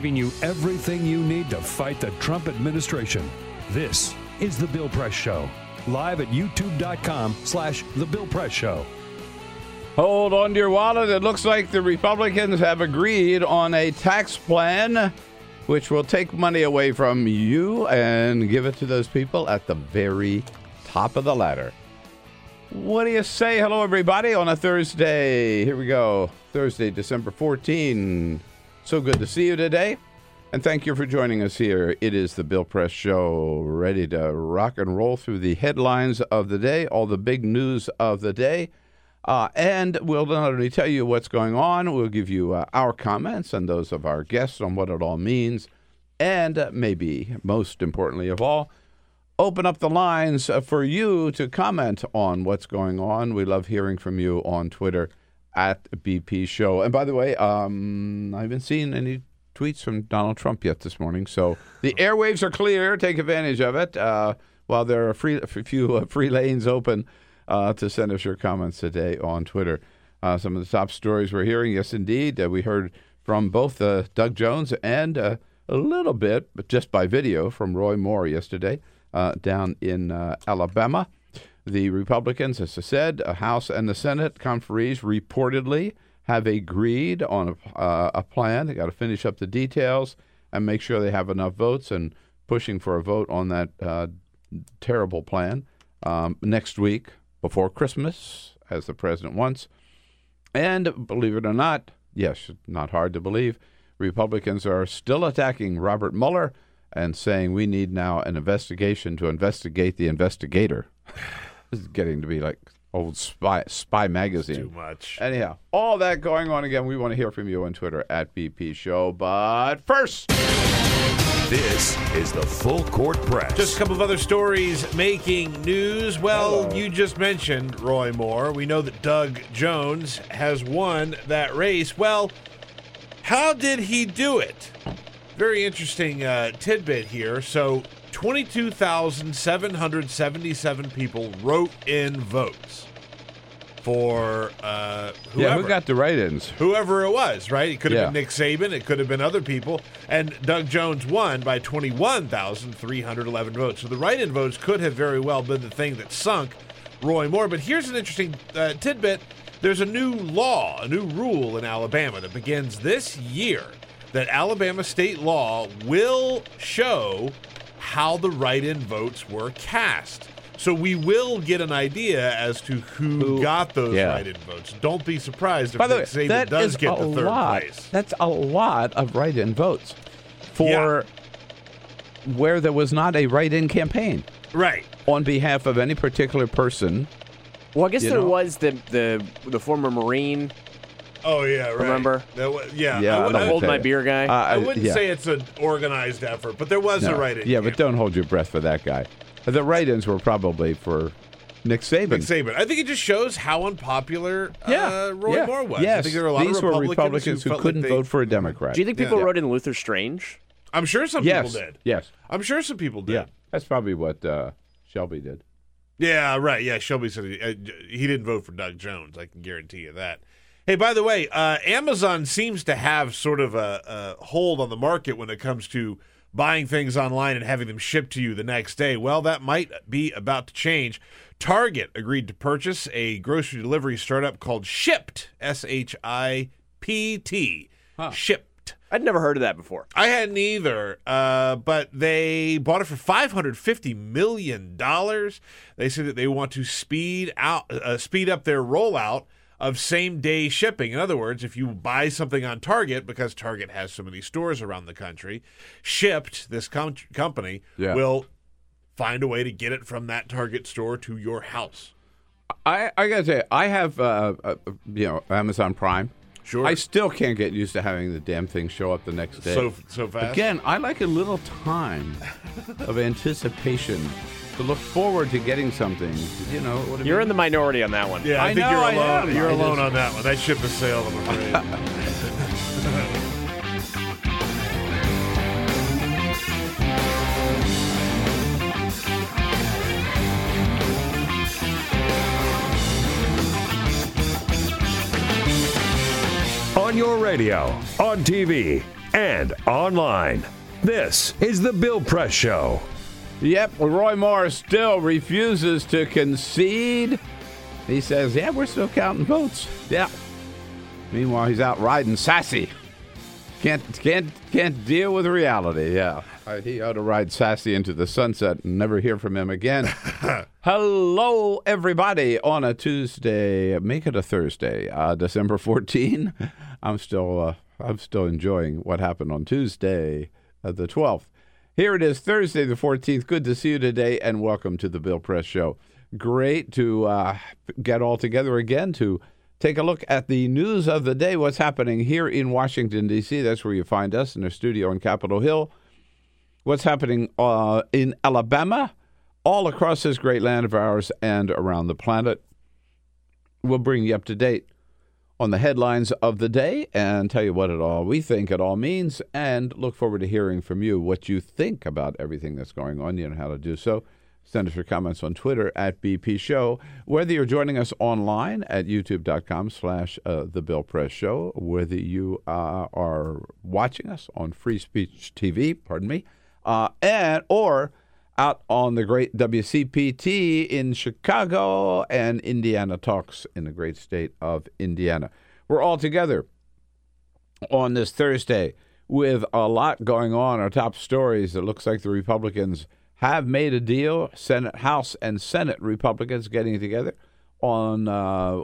Giving you everything you need to fight the Trump administration. This is The Bill Press Show, live at youtube.com slash The Bill Press Show. Hold on to your wallet. It looks like the Republicans have agreed on a tax plan which will take money away from you and give it to those people at the very top of the ladder. What do you say? Hello, everybody, on a Thursday. Here we go. Thursday, December 14. So good to see you today. And thank you for joining us here. It is the Bill Press Show, ready to rock and roll through the headlines of the day, all the big news of the day. Uh, and we'll not only tell you what's going on, we'll give you uh, our comments and those of our guests on what it all means. And uh, maybe most importantly of all, open up the lines uh, for you to comment on what's going on. We love hearing from you on Twitter at BP Show. And by the way, um, I haven't seen any tweets from Donald Trump yet this morning. So the airwaves are clear. Take advantage of it uh, while there are free, a few uh, free lanes open uh, to send us your comments today on Twitter. Uh, some of the top stories we're hearing, yes, indeed. Uh, we heard from both uh, Doug Jones and a little bit, but just by video, from Roy Moore yesterday down in Alabama. The Republicans, as I said, a House and the Senate conferees reportedly have agreed on a, uh, a plan. They got to finish up the details and make sure they have enough votes and pushing for a vote on that uh, terrible plan um, next week before Christmas, as the president wants. And believe it or not, yes, not hard to believe, Republicans are still attacking Robert Mueller and saying we need now an investigation to investigate the investigator. this is getting to be like old spy spy magazine. Too much. Anyhow, all that going on again. We want to hear from you on Twitter at BP Show. But first, this is the full court press. Just a couple of other stories making news. Well, Hello. you just mentioned Roy Moore. We know that Doug Jones has won that race. Well, how did he do it? Very interesting uh, tidbit here. So 22,777 people wrote in votes for uh, whoever. Yeah, who got the write-ins? Whoever it was, right? It could have yeah. been Nick Saban. It could have been other people. And Doug Jones won by 21,311 votes. So the write-in votes could have very well been the thing that sunk Roy Moore. But here's an interesting uh, tidbit. There's a new law, a new rule in Alabama that begins this year that Alabama state law will show how the write in votes were cast. So we will get an idea as to who, who got those yeah. write-in votes. Don't be surprised if By the Nick way, that does get the third lot. place. That's a lot of write-in votes for yeah. where there was not a write-in campaign, right, on behalf of any particular person. Well, I guess there know? was the the the former Marine Oh yeah, right. Remember? Was, yeah, yeah. The hold my beer guy. Uh, I wouldn't yeah. say it's an organized effort, but there was no. a write-in. Yeah, but don't hold your breath for that guy. The write-ins were probably for Nick Saban. Nick Saban. I think it just shows how unpopular yeah. Uh, Roy yeah. Moore was. Yes. I think there were a lot These of Republicans were Republicans who, who couldn't like vote for a Democrat. Do you think people yeah. wrote in Luther Strange? I'm sure some yes. people did. Yes. I'm sure some people did. Yeah. That's probably what uh, Shelby did. Yeah, right. Yeah, Shelby said he, uh, he didn't vote for Doug Jones. I can guarantee you that. Hey, by the way, uh, Amazon seems to have sort of a, a, hold on the market when it comes to buying things online and having them shipped to you the next day. Well, that might be about to change. Target agreed to purchase a grocery delivery startup called Shipt, S H I P T. Shipt. I'd never heard of that before. I hadn't either, uh, but they bought it for five hundred fifty million dollars. They say that they want to speed out, uh, speed up their rollout of same day shipping. In other words, if you buy something on Target, because Target has so many stores around the country, Shipt, this com- company, Yeah. will find a way to get it from that Target store to your house. I, I gotta say, I have uh, uh, you know Amazon Prime. Sure. I still can't get used to having the damn thing show up the next day. So so fast. Again, I like a little time of anticipation to look forward to getting something. You know what I You're mean? in the minority on that one. Yeah, I, I think know you're I alone. am. You're I alone just- on that one. That ship has sailed, I'm afraid. On your radio, on TV, and online. This is The Bill Press Show. Yep, Roy Moore still refuses to concede. He says, "Yeah, we're still counting votes." Yeah. Meanwhile, he's out riding sassy. Can't can't can't deal with reality. Yeah, he ought to ride sassy into the sunset and never hear from him again. Hello, everybody, on a Tuesday. Make it a Thursday, uh, December 14. I'm still uh, I'm still enjoying what happened on Tuesday, uh, the 12th. Here it is, Thursday the 14th. Good to see you today, and welcome to the Bill Press Show. Great to uh, get all together again to take a look at the news of the day, what's happening here in Washington, D.C. That's where you find us in our studio on Capitol Hill. What's happening uh, in Alabama, all across this great land of ours, and around the planet. We'll bring you up to date on the headlines of the day and tell you what it all we think it all means and look forward to hearing from you what you think about everything that's going on. You know how to do so. Send us your comments on Twitter at BP Show. Whether you're joining us online at youtube.com slash uh, The Bill Press Show, whether you uh, are watching us on Free Speech TV, pardon me, uh, and or out on the great WCPT in Chicago and Indiana Talks in the great state of Indiana. We're all together on this Thursday with a lot going on. Our top stories it looks like the Republicans have made a deal, Senate, House, and Senate Republicans getting together on uh,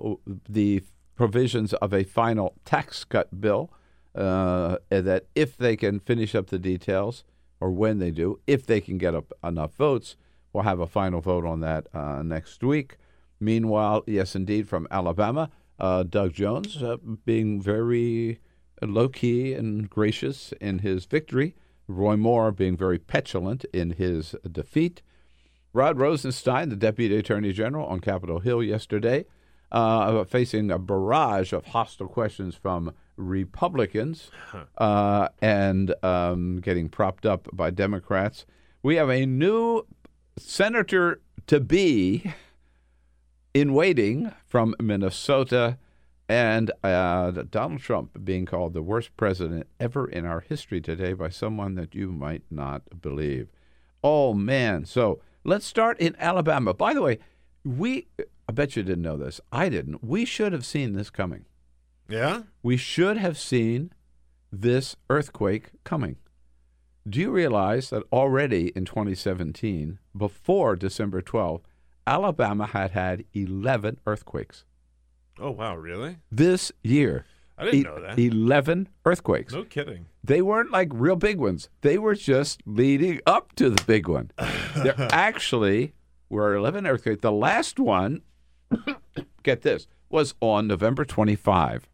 the provisions of a final tax cut bill. Uh, that if they can finish up the details, or when they do, if they can get up enough votes, we'll have a final vote on that uh, next week. Meanwhile, yes, indeed, from Alabama, uh, Doug Jones uh, being very low key and gracious in his victory. Roy Moore being very petulant in his defeat. Rod Rosenstein, the Deputy Attorney General on Capitol Hill yesterday, uh, facing a barrage of hostile questions from Republicans uh, and um, getting propped up by Democrats. We have a new senator to be in waiting from Minnesota, and uh, Donald Trump being called the worst president ever in our history today by someone that you might not believe. Oh, man. So let's start in Alabama. By the way, we, I bet you didn't know this. I didn't. We should have seen this coming. Yeah? We should have seen this earthquake coming. Do you realize that already in 2017, before December 12th, Alabama had had 11 earthquakes? Oh, wow, really? This year. I didn't E- know that. 11 earthquakes. No kidding. They weren't like real big ones. They were just leading up to the big one. there actually were 11 earthquakes. The last one, get this, was on November 25.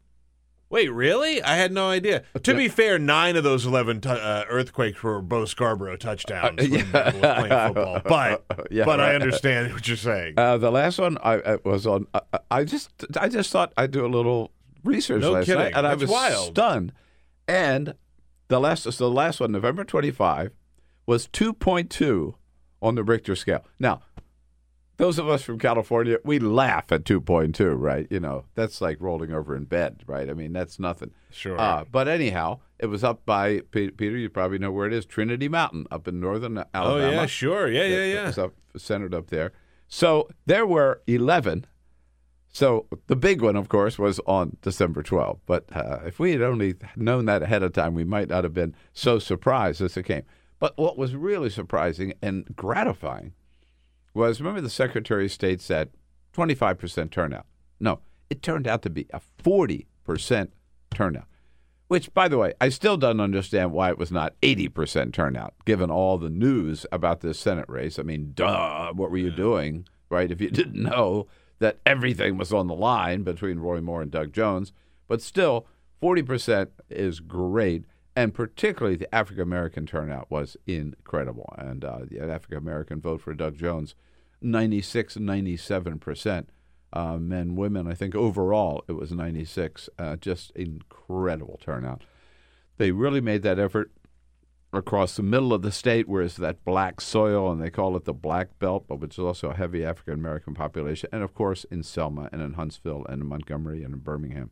Wait, really? I had no idea. To be fair, nine of those 11 tu- uh, earthquakes were Bo Scarbrough touchdowns when yeah. Playing football. But, Yeah, but I understand what you're saying. Uh, the last one I, I was on. I, I just I just thought I'd do a little research No last kidding. night, and I That's was wild. stunned. And the last so the last one, November twenty five, was two point two on the Richter scale. Now, those of us from California, we laugh at 2.2, right? You know, that's like rolling over in bed, right? I mean, that's nothing. Sure. Uh, but anyhow, it was up by Peter. You probably know where it is, Trinity Mountain, up in northern Alabama. Oh yeah, sure, yeah, yeah, yeah. It's up, centered up there. So there were 11. So the big one, of course, was on December 12th. But uh, if we had only known that ahead of time, we might not have been so surprised as it came. But what was really surprising and gratifying was remember the Secretary of State said 25% turnout. No, it turned out to be a 40% turnout. Which, by the way, I still don't understand why it was not 80% turnout, given all the news about this Senate race. I mean, duh, what were you doing, right? If you didn't know that everything was on the line between Roy Moore and Doug Jones. But still, 40% is great. And particularly the African American turnout was incredible. And uh, the African American vote for Doug Jones, 96, 97%. Uh, men, women, I think overall it was 96. Uh, just incredible turnout. They really made that effort across the middle of the state, where it's that black soil, and they call it the Black Belt, but which is also a heavy African American population, and of course in Selma and in Huntsville and in Montgomery and in Birmingham,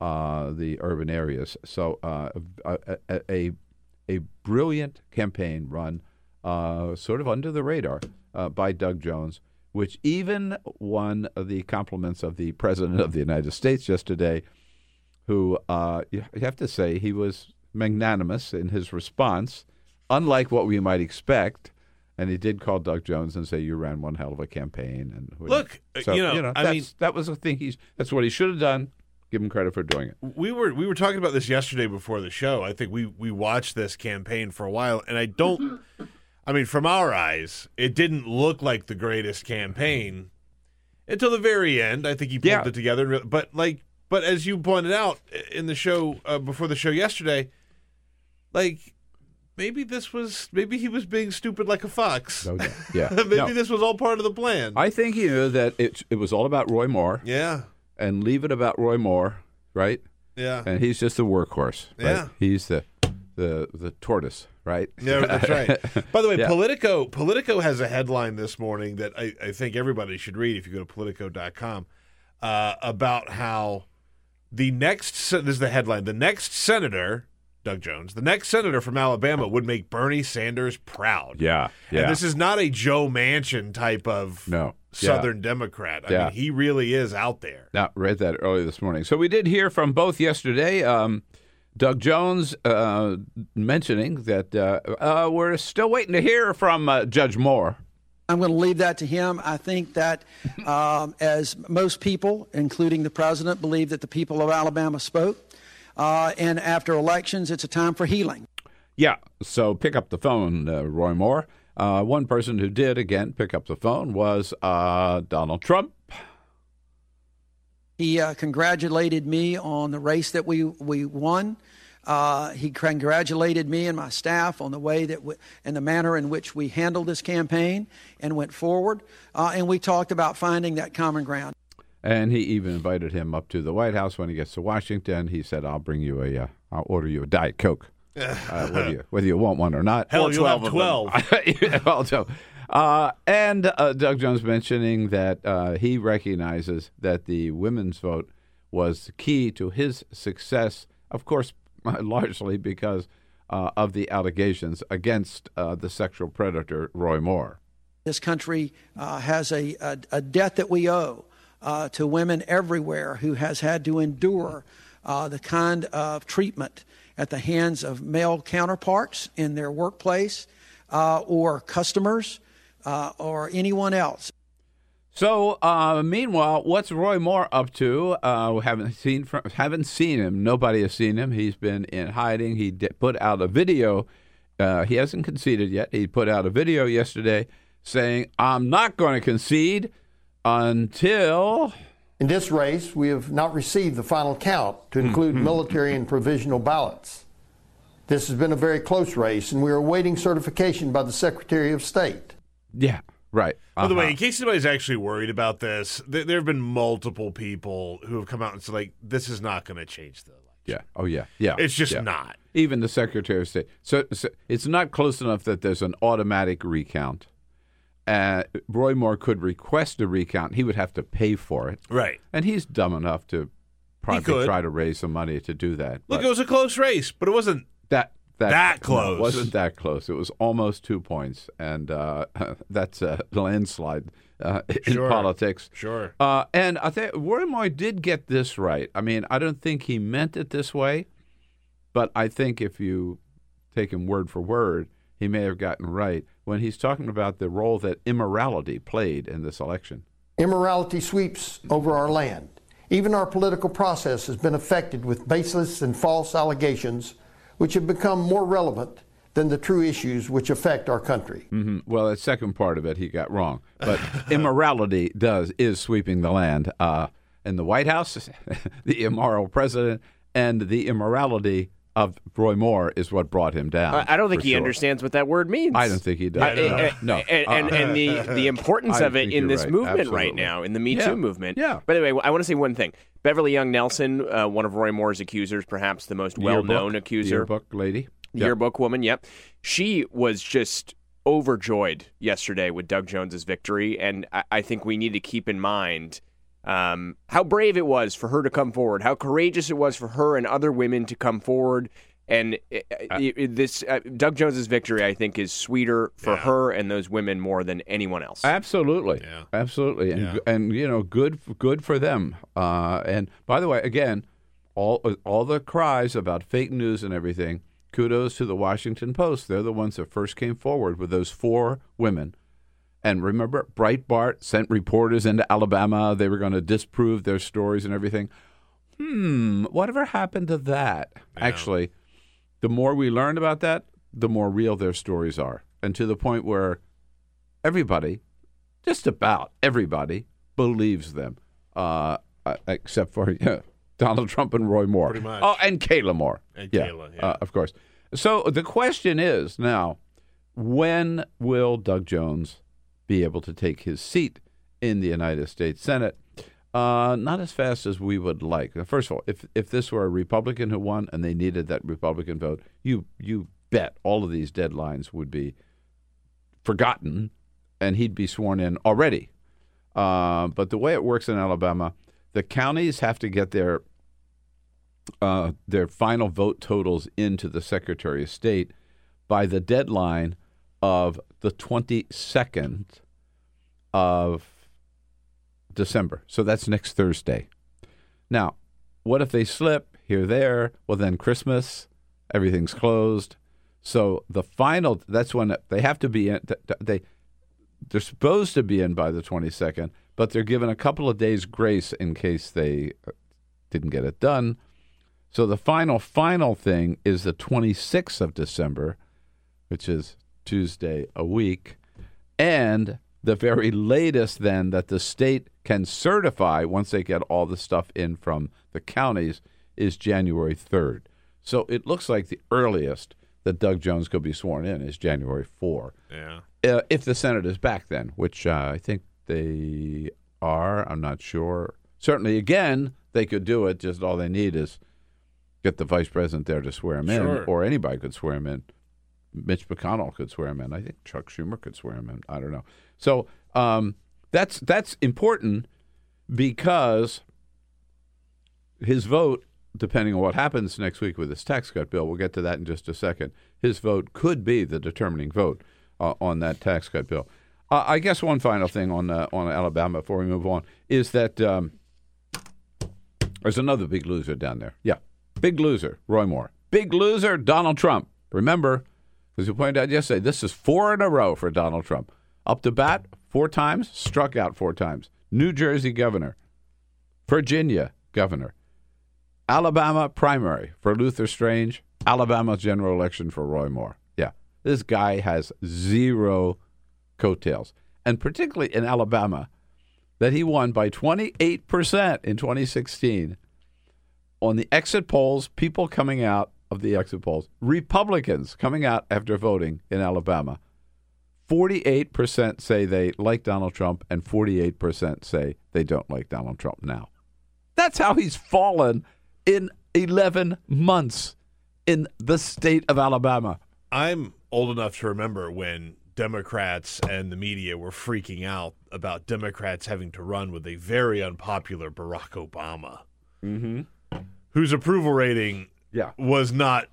uh, the urban areas. So uh, a, a, a, a brilliant campaign run, uh, sort of under the radar, uh, by Doug Jones which even won the compliments of the President of the United States yesterday, who uh, you have to say he was magnanimous in his response, unlike what we might expect. And he did call Doug Jones and say, "You ran one hell of a campaign." And look, so, you know, I mean, that was the thing. He's that's what he should have done. Give him credit for doing it. We were we were talking about this yesterday before the show. I think we we watched this campaign for a while, and I don't. I mean, from our eyes, it didn't look like the greatest campaign until the very end. I think he pulled Yeah. it together, but like, but as you pointed out in the show uh, before the show yesterday, like maybe this was maybe he was being stupid like a fox. No doubt. Yeah. maybe No. this was all part of the plan. I think you know that it it was all about Roy Moore, yeah, and leave it about Roy Moore, right? yeah, And he's just the workhorse. Right? Yeah. He's the the the tortoise, right? Yeah, that's right. By the way, Yeah. Politico Politico has a headline this morning that I, I think everybody should read if you go to politico.com uh, about how the next this is the headline the next senator Doug Jones the next senator from Alabama would make Bernie Sanders proud. Yeah. Yeah. And this is not a Joe Manchin type of no. Southern Democrat. I Yeah. mean, he really is out there. Yeah. read that early this morning. So we did hear from both yesterday. Um, Doug Jones uh, mentioning that uh, uh, we're still waiting to hear from uh, Judge Moore. I'm going to leave that to him. I think that, um, as most people, including the president, believe that the people of Alabama spoke. Uh, and after elections, it's a time for healing. Yeah. So pick up the phone, uh, Roy Moore. Uh, one person who did again pick up the phone was uh, Donald Trump. He uh, congratulated me on the race that we, we won. Uh, he congratulated me and my staff on the way that we, and the manner in which we handled this campaign and went forward. Uh, and we talked about finding that common ground. And he even invited him up to the White House when he gets to Washington. He said, "I'll bring you a, uh, I'll order you a Diet Coke, uh, whether you whether you want one or not." Hell, Or you'll have of them. 12. well, so, uh, and uh, Doug Jones mentioning that uh, he recognizes that the women's vote was key to his success. Of course, largely because uh, of the allegations against uh, the sexual predator Roy Moore. This country uh, has a, a, a debt that we owe uh, to women everywhere who has had to endure uh, the kind of treatment at the hands of male counterparts in their workplace uh, or customers uh, or anyone else. So, uh, meanwhile, what's Roy Moore up to? Uh, we haven't seen from, haven't seen him. Nobody has seen him. He's been in hiding. He di- put out a video. Uh, he hasn't conceded yet. He put out a video yesterday saying, "I'm not going to concede until." In this race, we have not received the final count to hmm, include hmm, military hmm. and provisional ballots. This has been a very close race, and we are awaiting certification by the Secretary of State. Yeah, right. By the way, Uh-huh. in case anybody's actually worried about this, th- there have been multiple people who have come out and said, like, this is not going to change the election. yeah, oh yeah, yeah. It's just yeah. not. Even the Secretary of State. So, so it's not close enough that there's an automatic recount. Uh, Roy Moore could request a recount. He would have to pay for it. Right. And he's dumb enough to probably try to raise some money to do that. Look, it was a close race, but it wasn't. that that, that no, close. it wasn't that close. It was almost two points, and uh, that's a landslide uh, in Sure. politics. Sure. Uh, and I think Roy Moore did get this right. I mean, I don't think he meant it this way, but I think if you take him word for word, he may have gotten right when he's talking about the role that immorality played in this election. Immorality sweeps over our land. Even our political process has been affected with baseless and false allegations, which have become more relevant than the true issues which affect our country. hmm Well, the second part of it he got wrong, but immorality does is sweeping the land. Uh, in the White House, the immoral president and the immorality of Roy Moore is what brought him down. I I don't think he sure. understands what that word means. I don't think he does. I- I- no, and, and, Uh, and the, the importance of it in this right. movement Absolutely. right now, in the Me Yeah. Too movement. Yeah. By the way, I want to say one thing. Beverly Young Nelson, uh, one of Roy Moore's accusers, perhaps the most well known accuser. yearbook lady. Yeah. yearbook woman. Yep, she was just overjoyed yesterday with Doug Jones's victory, and I, I think we need to keep in mind um, how brave it was for her to come forward, how courageous it was for her and other women to come forward. And it, it- it- this uh, Doug Jones's victory, I think, is sweeter for Yeah. her and those women more than anyone else. Absolutely, Yeah. absolutely, and Yeah. and you know, good good for them. Uh, and by the way, again, all all the cries about fake news and everything. Kudos to the Washington Post. They're the ones that first came forward with those four women. And remember, Breitbart sent reporters into Alabama. They were going to disprove their stories and everything. Hmm, whatever happened to that? Actually, the more we learn about that, the more real their stories are. And to the point where everybody, just about everybody, believes them, uh, uh, except for yeah, Donald Trump and Roy Moore. Pretty much. Oh, and Kayla Moore. And yeah, Kayla, yeah. Uh, of course. So the question is now, when will Doug Jones be able to take his seat in the United States Senate? Uh, not as fast as we would like. First of all, if if this were a Republican who won and they needed that Republican vote, you you bet all of these deadlines would be forgotten, and he'd be sworn in already. Uh, but the way it works in Alabama, the counties have to get their uh, their final vote totals into the Secretary of State by the deadline of the 22nd of December. So that's next Thursday. Now, what if they slip here, there? Well, then Christmas, everything's closed. So the final, that's when they have to be in. They, they're supposed to be in by the 22nd, but they're given a couple of days grace in case they uh, didn't get it done. So the final, final thing is the 26th of December, which is Tuesday a week, and the very latest then that the state can certify once they get all the stuff in from the counties is January 3rd. So it looks like the earliest that Doug Jones could be sworn in is January 4. Yeah. Uh, if the Senate is back then, which uh, I think they are, I'm not sure. Certainly, again, they could do it. Just all they need is get the vice president there to swear him Sure. in, or anybody could swear him in. Mitch McConnell could swear him in. I think Chuck Schumer could swear him in. I don't know. So um, that's that's important because his vote, depending on what happens next week with his tax cut bill, we'll get to that in just a second. His vote could be the determining vote uh, on that tax cut bill. Uh, I guess one final thing on uh, on Alabama before we move on is that um, there's another big loser down there. Yeah, big loser, Roy Moore. Big loser, Donald Trump. Remember, as you pointed out yesterday, this is four in a row for Donald Trump. Up to bat four times, struck out four times. New Jersey governor, Virginia governor, Alabama primary for Luther Strange, Alabama general election for Roy Moore. Yeah, this guy has zero coattails. And particularly in Alabama, that he won by 28% in 2016. On the exit polls, people coming out of the exit polls, Republicans coming out after voting in Alabama, 48% say they like Donald Trump, and 48% say they don't like Donald Trump now. That's how he's fallen in 11 months in the state of Alabama. I'm old enough to remember when Democrats and the media were freaking out about Democrats having to run with a very unpopular Barack Obama, mm-hmm. whose approval rating Yeah. was not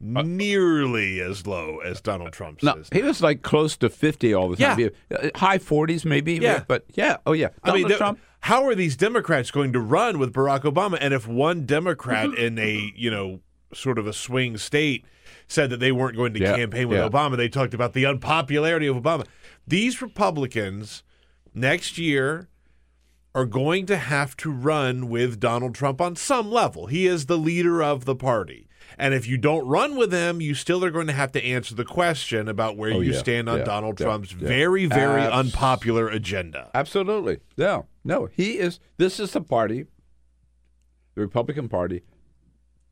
Uh, nearly as low as Donald Trump's. No, he was like close to 50 all the time. Yeah. Uh, High 40s maybe. Yeah. But yeah. Oh, yeah. I mean, Donald Trump. how are these Democrats going to run with Barack Obama? And if one Democrat mm-hmm. in a mm-hmm. you know sort of a swing state said that they weren't going to Yeah, campaign with yeah. Obama, they talked about the unpopularity of Obama. These Republicans next year are going to have to run with Donald Trump on some level. He is the leader of the party. And if you don't run with him, you still are going to have to answer the question about where Oh, you yeah, stand on yeah, Donald yeah, Trump's very, very Abs- unpopular agenda. Absolutely. No, no. He is. This is the party. The Republican Party.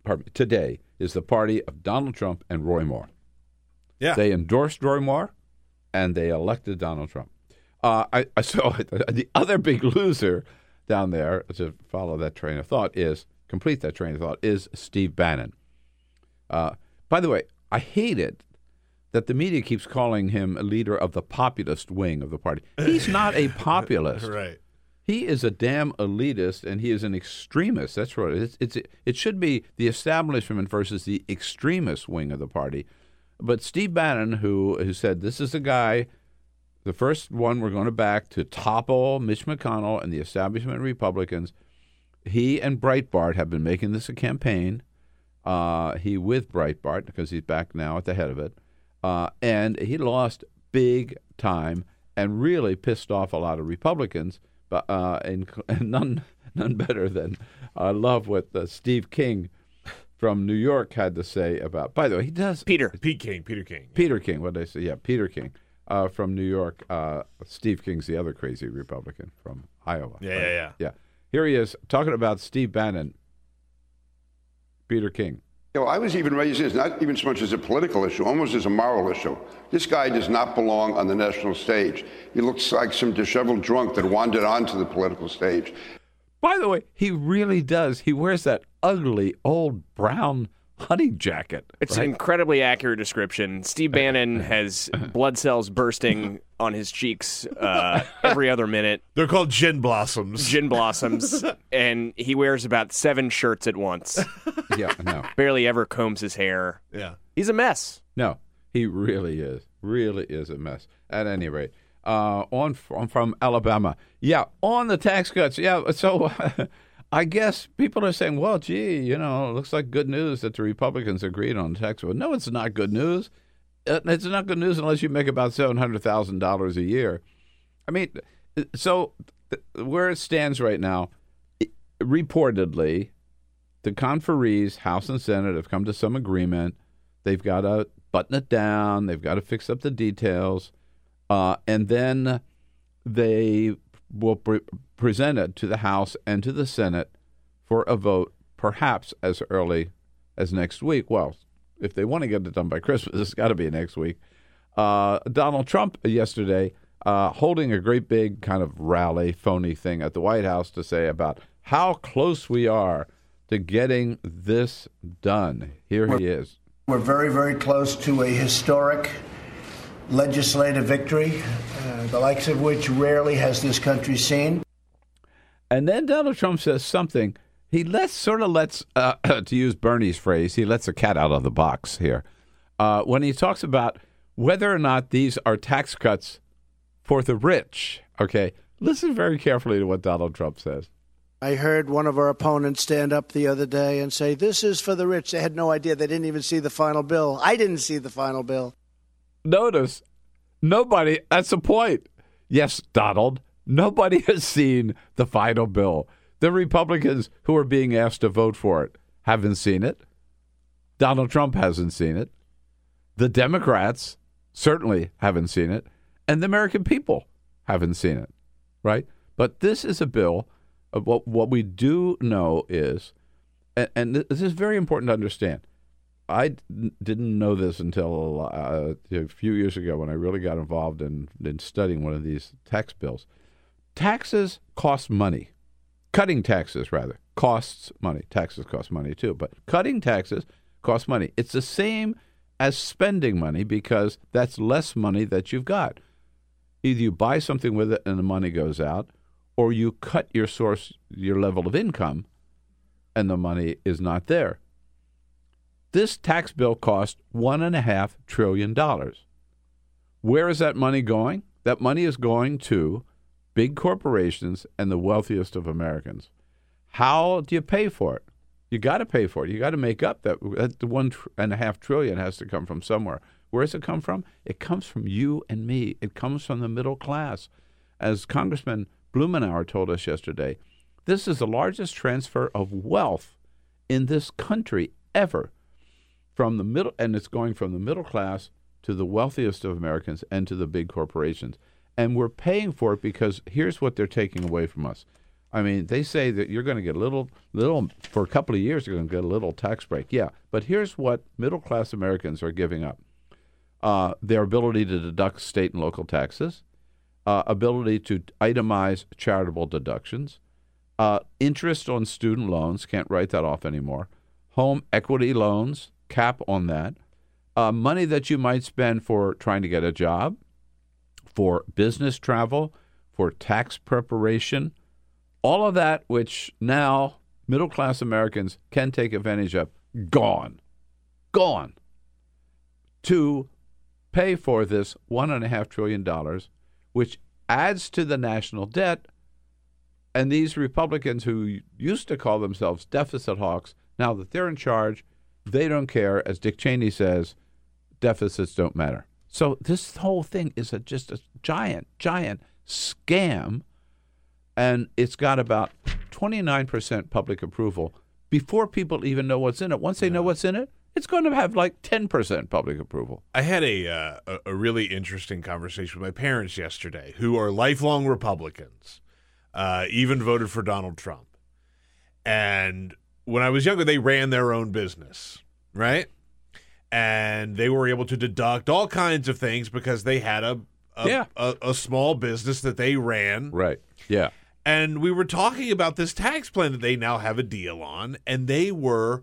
Pardon me, today is the party of Donald Trump and Roy Moore. Yeah. They endorsed Roy Moore, and they elected Donald Trump. Uh, I, I saw the other big loser down there to follow that train of thought is complete that train of thought is Steve Bannon. Uh, by the way, I hate it that the media keeps calling him a leader of the populist wing of the party. He's not a populist. right. He is a damn elitist, and he is an extremist. That's what it is. It's, it should be the establishment versus the extremist wing of the party. But Steve Bannon, who who said this is the guy, the first one we're going to back to topple Mitch McConnell and the establishment Republicans. He and Breitbart have been making this a campaign. Uh, he with Breitbart because he's back now at the head of it, uh, and he lost big time and really pissed off a lot of Republicans. But uh, and, and none none better than I love what uh, Steve King from New York had to say about. By the way, he does Peter. Pete King, Peter King. Peter King. What did I say? Yeah, Peter King uh, from New York. Uh, Steve King's the other crazy Republican from Iowa. Yeah, right? yeah, yeah. Yeah. Here he is talking about Steve Bannon. Peter King. You know, I was even raising this not even so much as a political issue, almost as a moral issue. This guy does not belong on the national stage. He looks like some disheveled drunk that wandered onto the political stage. By the way, he really does. He wears that ugly old brown hunting jacket. It's right? an incredibly accurate description. Steve Bannon has blood cells bursting on his cheeks uh, every other minute, They're called gin blossoms. gin blossoms, and he wears about seven shirts at once. yeah, no, Barely ever combs his hair. yeah. He's a mess. no, he really is. Really is a mess. At any rate, uh, on from, from Alabama, yeah, on the tax cuts, yeah. So. I guess people are saying, well, gee, you know, it looks like good news that the Republicans agreed on tax bill. No, it's not good news. Uh, It's not good news unless you make about $700,000 a year. I mean, so where it stands right now, reportedly, the conferees, House and Senate, have come to some agreement. They've got to button it down. They've got to fix up the details, uh, and then they will pre- present it to the House and to the Senate for a vote, perhaps as early as next week. Well, if they want to get it done by Christmas, it's got to be next week. Uh, Donald Trump yesterday uh, holding a great big kind of rally, phony thing at the White House to say about how close we are to getting this done. Here he is. We're very, very close to a historic legislative victory, uh, the likes of which rarely has this country seen. And then Donald Trump says something. He lets sort of lets, uh, to use Bernie's phrase, he lets the cat out of the box here uh, when he talks about whether or not these are tax cuts for the rich. Okay, listen very carefully to what Donald Trump says. I heard one of our opponents stand up the other day and say, This is for the rich. They had no idea. They didn't even see the final bill. I didn't see the final bill. Notice, nobody. That's the point. Yes, Donald. Nobody has seen the final bill. The Republicans who are being asked to vote for it haven't seen it. Donald Trump hasn't seen it. The Democrats certainly haven't seen it. And the American people haven't seen it. Right? But this is a bill. Of what, what we do know is, and, and this is very important to understand. I didn't know this until uh, a few years ago when I really got involved in, in studying one of these tax bills. Taxes cost money. Cutting taxes, rather, costs money. Taxes cost money too, but cutting taxes costs money. It's the same as spending money because that's less money that you've got. Either you buy something with it and the money goes out, or you cut your source, your level of income, and the money is not there. This tax bill cost one and a half trillion dollars. Where is that money going? That money is going to big corporations and the wealthiest of Americans. How do you pay for it? You got to pay for it. You got to make up that, that the one and a half trillion has to come from somewhere. Where does it come from? It comes from you and me. It comes from the middle class. As Congressman Blumenauer told us yesterday, this is the largest transfer of wealth in this country ever from the middle and it's going from the middle class to the wealthiest of Americans and to the big corporations. And we're paying for it because here's what they're taking away from us. I mean, they say that you're going to get a little, little for a couple of years. You're going to get a little tax break. Yeah, but here's what middle class Americans are giving up: uh, their ability to deduct state and local taxes, uh, ability to itemize charitable deductions, uh, interest on student loans. Can't write that off anymore. Home equity loans cap on that. Uh, money that you might spend for trying to get a job, for business travel, for tax preparation all of that, which now middle class Americans can take advantage of, gone. Gone. To pay for this $1.5 trillion, which adds to the national debt. And these Republicans who used to call themselves deficit hawks, now that they're in charge, they don't care. As Dick Cheney says, deficits don't matter. So this whole thing is a, just a giant, giant scam and it's got about 29% public approval before people even know what's in it. Once they yeah. know what's in it, it's going to have like 10% public approval. I had a, uh, a really interesting conversation with my parents yesterday, who are lifelong Republicans, uh, even voted for Donald Trump. And when I was younger, they ran their own business, right? And they were able to deduct all kinds of things because they had a a, yeah. a, a small business that they ran. Right. Yeah and we were talking about this tax plan that they now have a deal on, and they were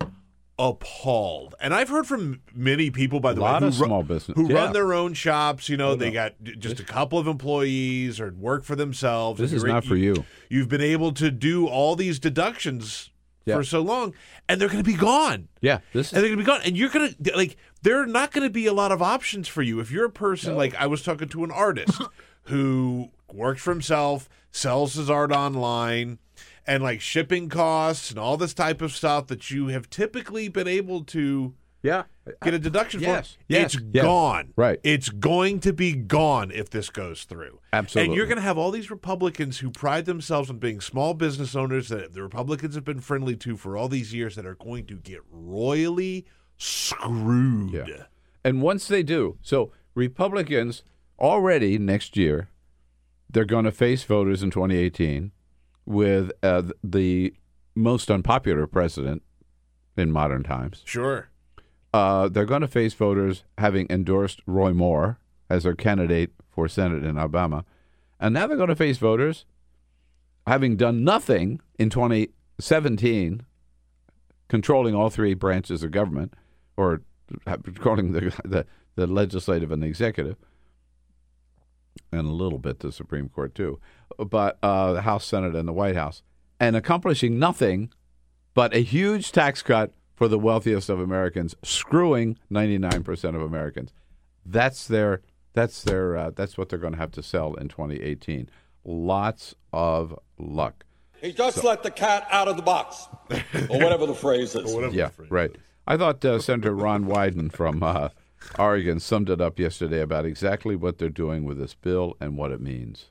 appalled. And I've heard from many people, by the way, who, small run, business. who yeah. run their own shops. You know, oh, they got just a couple of employees or work for themselves. This is not for you. You've been able to do all these deductions yeah. for so long, and they're going to be gone. Yeah, this is- and they're going to be gone, and you're going to like. There are not going to be a lot of options for you if you're a person no. like I was talking to an artist who works for himself, sells his art online, and like shipping costs and all this type of stuff that you have typically been able to yeah get a deduction yes, for. Yes, it's yes. gone. Right. It's going to be gone if this goes through. Absolutely. And you're going to have all these Republicans who pride themselves on being small business owners that the Republicans have been friendly to for all these years that are going to get royally screwed. Yeah. And once they do, so Republicans already next year they're going to face voters in 2018 with uh, the most unpopular president in modern times. Sure. Uh, they're going to face voters having endorsed Roy Moore as their candidate for Senate in Alabama. And now they're going to face voters having done nothing in 2017, controlling all three branches of government, or controlling the, the, the legislative and the executive and a little bit the Supreme Court too, but uh, the House, Senate, and the White House, and accomplishing nothing but a huge tax cut for the wealthiest of Americans, screwing 99% of Americans. That's their that's their uh, that's what they're going to have to sell in 2018. Lots of luck. He just so, let the cat out of the box, or whatever the phrase is. yeah, right. Is. I thought uh, Senator Ron Wyden from uh, Oregon summed it up yesterday about exactly what they're doing with this bill and what it means.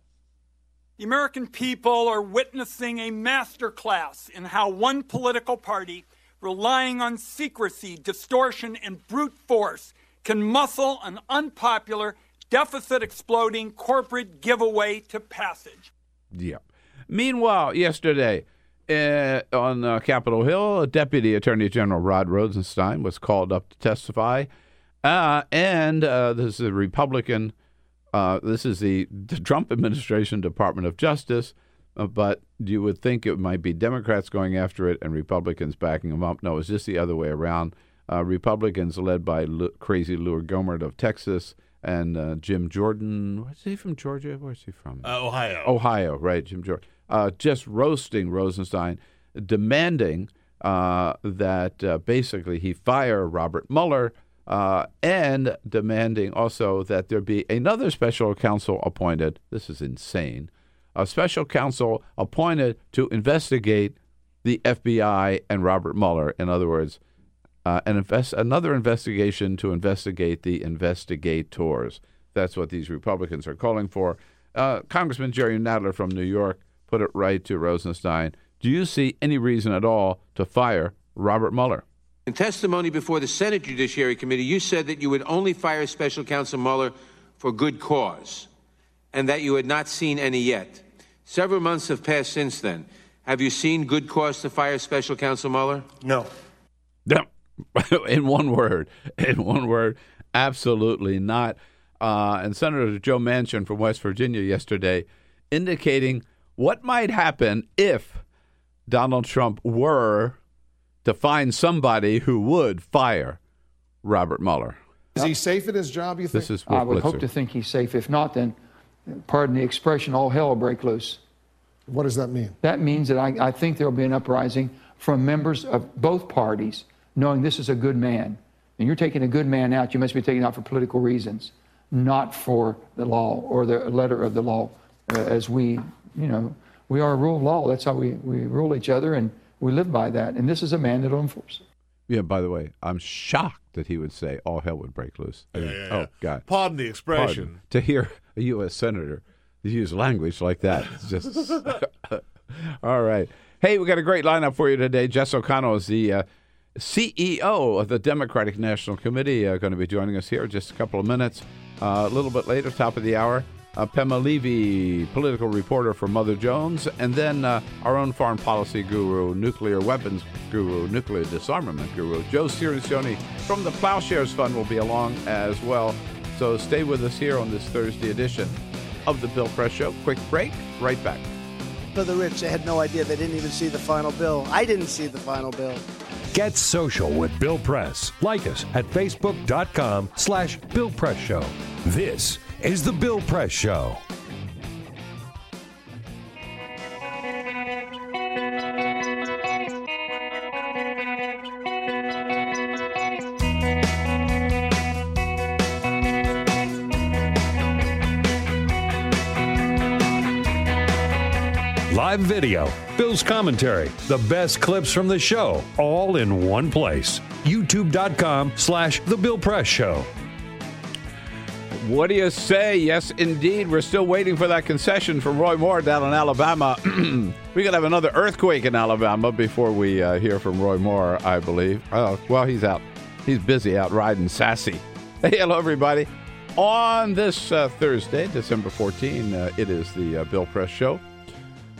The American people are witnessing a masterclass in how one political party, relying on secrecy, distortion, and brute force, can muscle an unpopular, deficit exploding corporate giveaway to passage. Yeah. Meanwhile, yesterday, uh, on uh, Capitol Hill, Deputy Attorney General Rod Rosenstein was called up to testify uh, and uh, this is a Republican. Uh, this is the, Trump administration Department of Justice, uh, but you would think it might be Democrats going after it and Republicans backing them up. No, it's just the other way around. Uh, Republicans led by L- crazy Louis Gohmert of Texas and uh, Jim Jordan. Where's he from? Georgia? Where's he from? Uh, Ohio. Ohio, right? Jim Jordan. Uh, just roasting Rosenstein, demanding uh, that uh, basically he fire Robert Mueller. Uh, and demanding also that there be another special counsel appointed. This is insane. A special counsel appointed to investigate the FBI and Robert Mueller. In other words, uh, an invest- another investigation to investigate the investigators. That's what these Republicans are calling for. Uh, Congressman Jerry Nadler from New York put it right to Rosenstein. Do you see any reason at all to fire Robert Mueller? In testimony before the Senate Judiciary Committee, you said that you would only fire Special Counsel Mueller for good cause and that you had not seen any yet. Several months have passed since then. Have you seen good cause to fire Special Counsel Mueller? No. No. in one word. In one word, absolutely not. Uh, and Senator Joe Manchin from West Virginia yesterday indicating what might happen if Donald Trump were to find somebody who would fire Robert Mueller. Is he safe in his job, you think? This is I would Blitzer. hope to think he's safe. If not, then, pardon the expression, all hell will break loose. What does that mean? That means that I, I think there will be an uprising from members of both parties, knowing this is a good man. And you're taking a good man out, you must be taking out for political reasons, not for the law or the letter of the law. Uh, as we, you know, we are a rule of law. That's how we, we rule each other, and we live by that. And this is a man that will enforce it. Yeah, by the way, I'm shocked that he would say all hell would break loose. I mean, yeah, yeah. Oh, God. Pardon the expression. Pardon. To hear a U.S. Senator to use language like that is just. all right. Hey, we got a great lineup for you today. Jess O'Connell is the uh, CEO of the Democratic National Committee, uh, going to be joining us here in just a couple of minutes. Uh, a little bit later, top of the hour, uh, Pema Levy, political reporter for Mother Jones, and then uh, our own foreign policy guru, nuclear weapons guru, nuclear disarmament guru, Joe Cirincione from the Plowshares Fund will be along as well. So stay with us here on this Thursday edition of the Bill Press Show. Quick break, right back. For the rich, they had no idea. They didn't even see the final bill. I didn't see the final bill. Get social with Bill Press. Like us at facebook.com slash Bill Press Show. This is the Bill Press Show. Live video, Bill's commentary, the best clips from the show, all in one place. YouTube.com slash The Bill Press Show. What do you say? Yes, indeed. We're still waiting for that concession from Roy Moore down in Alabama. we could have another earthquake in Alabama before we uh, hear from Roy Moore, I believe. Oh, well, he's out. He's busy out riding sassy. Hey, hello, everybody. On this uh, Thursday, December 14, uh, it is the uh, Bill Press Show.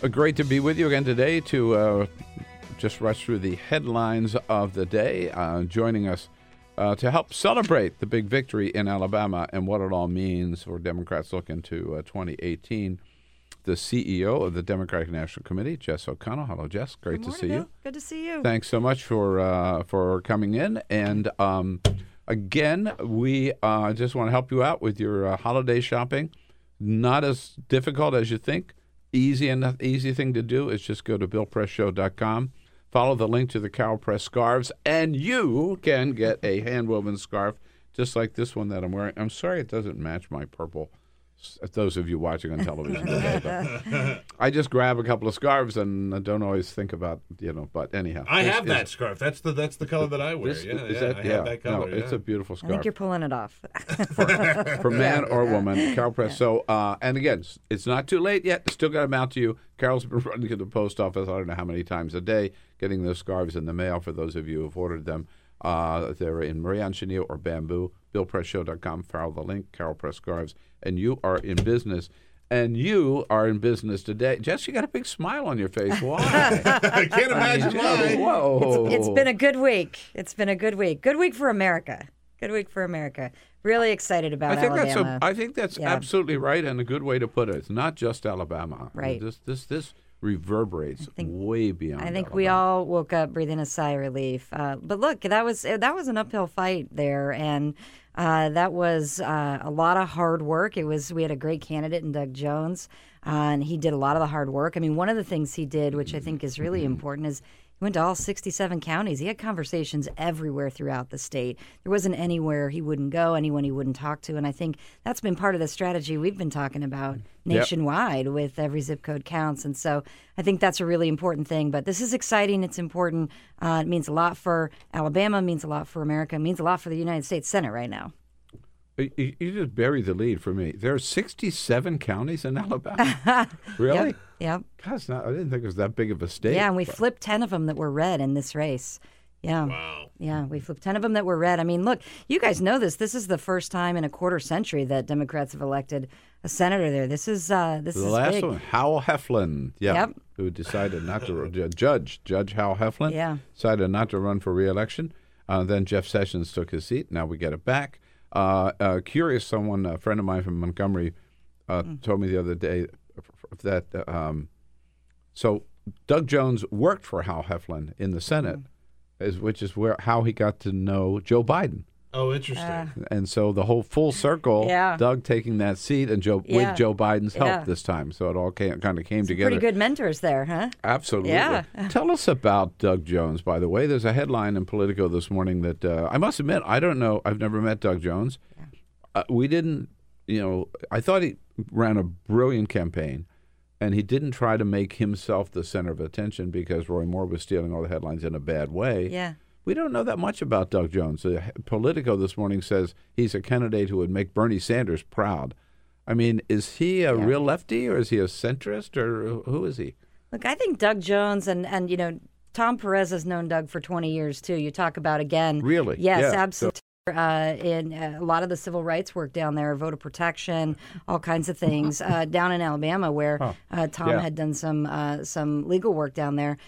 Uh, great to be with you again today to uh, just rush through the headlines of the day. Uh, joining us uh, to help celebrate the big victory in Alabama and what it all means for Democrats looking to uh, 2018. The CEO of the Democratic National Committee, Jess O'Connell. Hello, Jess. Great Good to see Bill. you. Good to see you. Thanks so much for uh, for coming in. And um, again, we uh, just want to help you out with your uh, holiday shopping. Not as difficult as you think. Easy enough, easy thing to do is just go to BillPressShow.com. Follow the link to the Carol Press scarves, and you can get a hand woven scarf just like this one that I'm wearing. I'm sorry it doesn't match my purple. S- Those of you watching on television today, but I just grab a couple of scarves and I don't always think about you know. But anyhow, I have that scarf. That's the that's the color that I wear. this- yeah, is yeah, that- I yeah, have that color. no, it's a beautiful scarf. I think you're pulling it off. for man or woman, Carol Press. So, uh, and again, it's not too late yet. Still got them out to you. Carol's been running to the post office. I don't know how many times a day, getting those scarves in the mail. For those of you who've ordered them, uh, they're in Marianne Chenille or Bamboo. BillPressShow.com. Follow the link. Carol Press scarves, and you are in business. And you are in business today. Jess, you got a big smile on your face. Why? I can't imagine why. Whoa. It's been a good week. It's been a good week. Good week for America. Good week for America. Really excited about I think Alabama. that's a, I think that's Yeah. absolutely right and a good way to put it. It's not just Alabama. Right. This this this reverberates way beyond. I think we all woke up breathing a sigh of relief. Uh, but look, that was that was an uphill fight there, and uh, that was uh, a lot of hard work. It was we had a great candidate in Doug Jones, uh, and he did a lot of the hard work. I mean, one of the things he did, which I think is really important, is went to all 67 counties. He had conversations everywhere throughout the state. There wasn't anywhere he wouldn't go, anyone he wouldn't talk to. And I think that's been part of the strategy we've been talking about Yep. nationwide with every zip code counts. And so I think that's a really important thing. But this is exciting. It's important. Uh, it means a lot for Alabama, means a lot for America, means a lot for the United States Senate right now. You just buried the lead for me. There are 67 counties in Alabama. really? Yep. Yep. God, it's not, I didn't think it was that big of a state. Yeah, and we flipped 10 of them that were red in this race. Yeah. Wow. Yeah, we flipped 10 of them that were red. I mean, look, you guys know this. This is the first time in a quarter century that Democrats have elected a senator there. This is uh this the is last big. one, Howell Heflin, yeah, Yep. who decided not to judge Judge Howell Heflin, Yeah. decided not to run for reelection. Uh, then Jeff Sessions took his seat. Now we get it back. Uh, uh, curious, someone, a friend of mine from Montgomery, uh, Mm. told me the other day that uh, um, so Doug Jones worked for Howell Heflin in the Senate, Mm. is, which is where how he got to know Joe Biden. Oh, interesting. And so the whole full circle, Yeah. Doug taking that seat and Joe Yeah. with Joe Biden's help Yeah. this time. So it all came, kind of came together. Pretty good mentors there, huh? Absolutely. Yeah. Tell us about Doug Jones, by the way. There's a headline in Politico this morning that uh, I must admit, I don't know. I've never met Doug Jones. Uh, we didn't, you know, I thought he ran a brilliant campaign and he didn't try to make himself the center of attention because Roy Moore was stealing all the headlines in a bad way. Yeah. We don't know that much about Doug Jones. Politico this morning says he's a candidate who would make Bernie Sanders proud. I mean, is he a real lefty or is he a centrist or who is he? Look, I think Doug Jones and and you know Tom Perez has known Doug for 20 years too. You talk about again. Really? Yes, Yeah. absolutely. Uh, in uh, a lot of the civil rights work down there, voter protection, all kinds of things uh, down in Alabama, where Huh. uh, Tom Yeah. had done some uh, some legal work down there.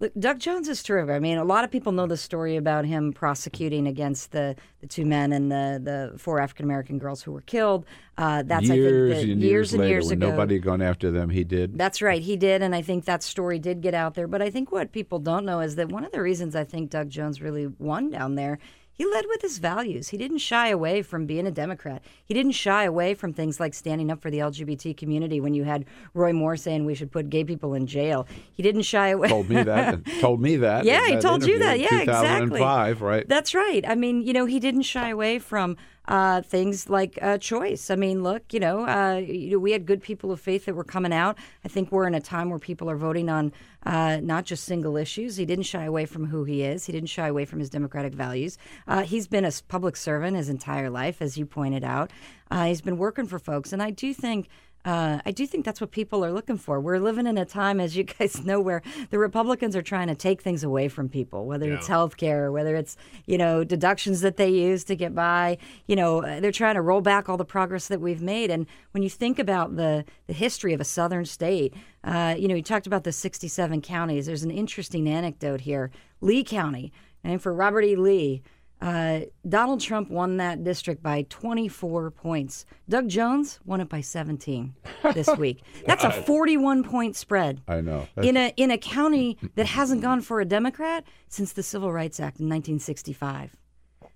Look, Doug Jones is terrific. I mean, a lot of people know the story about him prosecuting against the, the two men and the, the four African American girls who were killed. Uh, that's years I think the, and years years, and later, years ago. nobody had gone after them, he did. That's right, he did, and I think that story did get out there. But I think what people don't know is that one of the reasons I think Doug Jones really won down there, he led with his values. He didn't shy away from being a Democrat. He didn't shy away from things like standing up for the LGBT community. When you had Roy Moore saying we should put gay people in jail, he didn't shy away. told me that. told me that. Yeah, he that told you that. Yeah, exactly. 2005, right? That's right. I mean, you know, he didn't shy away from uh, things like uh, choice. I mean, look, you know, uh, you know, we had good people of faith that were coming out. I think we're in a time where people are voting on uh, not just single issues. He didn't shy away from who he is. He didn't shy away from his democratic values. Uh, he's been a public servant his entire life, as you pointed out. Uh, he's been working for folks, and I do think. Uh, I do think that's what people are looking for. We're living in a time, as you guys know, where the Republicans are trying to take things away from people, whether it's health care, whether it's, you know, deductions that they use to get by. You know, uh, they're trying to roll back all the progress that we've made. And when you think about the, the history of a southern state, uh, you know, you talked about the 67 counties. There's an interesting anecdote here. Lee County, and for Robert E. Lee, uh, Donald Trump won that district by 24 points. Doug Jones won it by 17 this week. That's a 41 point spread I know. in a in a county that hasn't gone for a Democrat since the Civil Rights Act in 1965.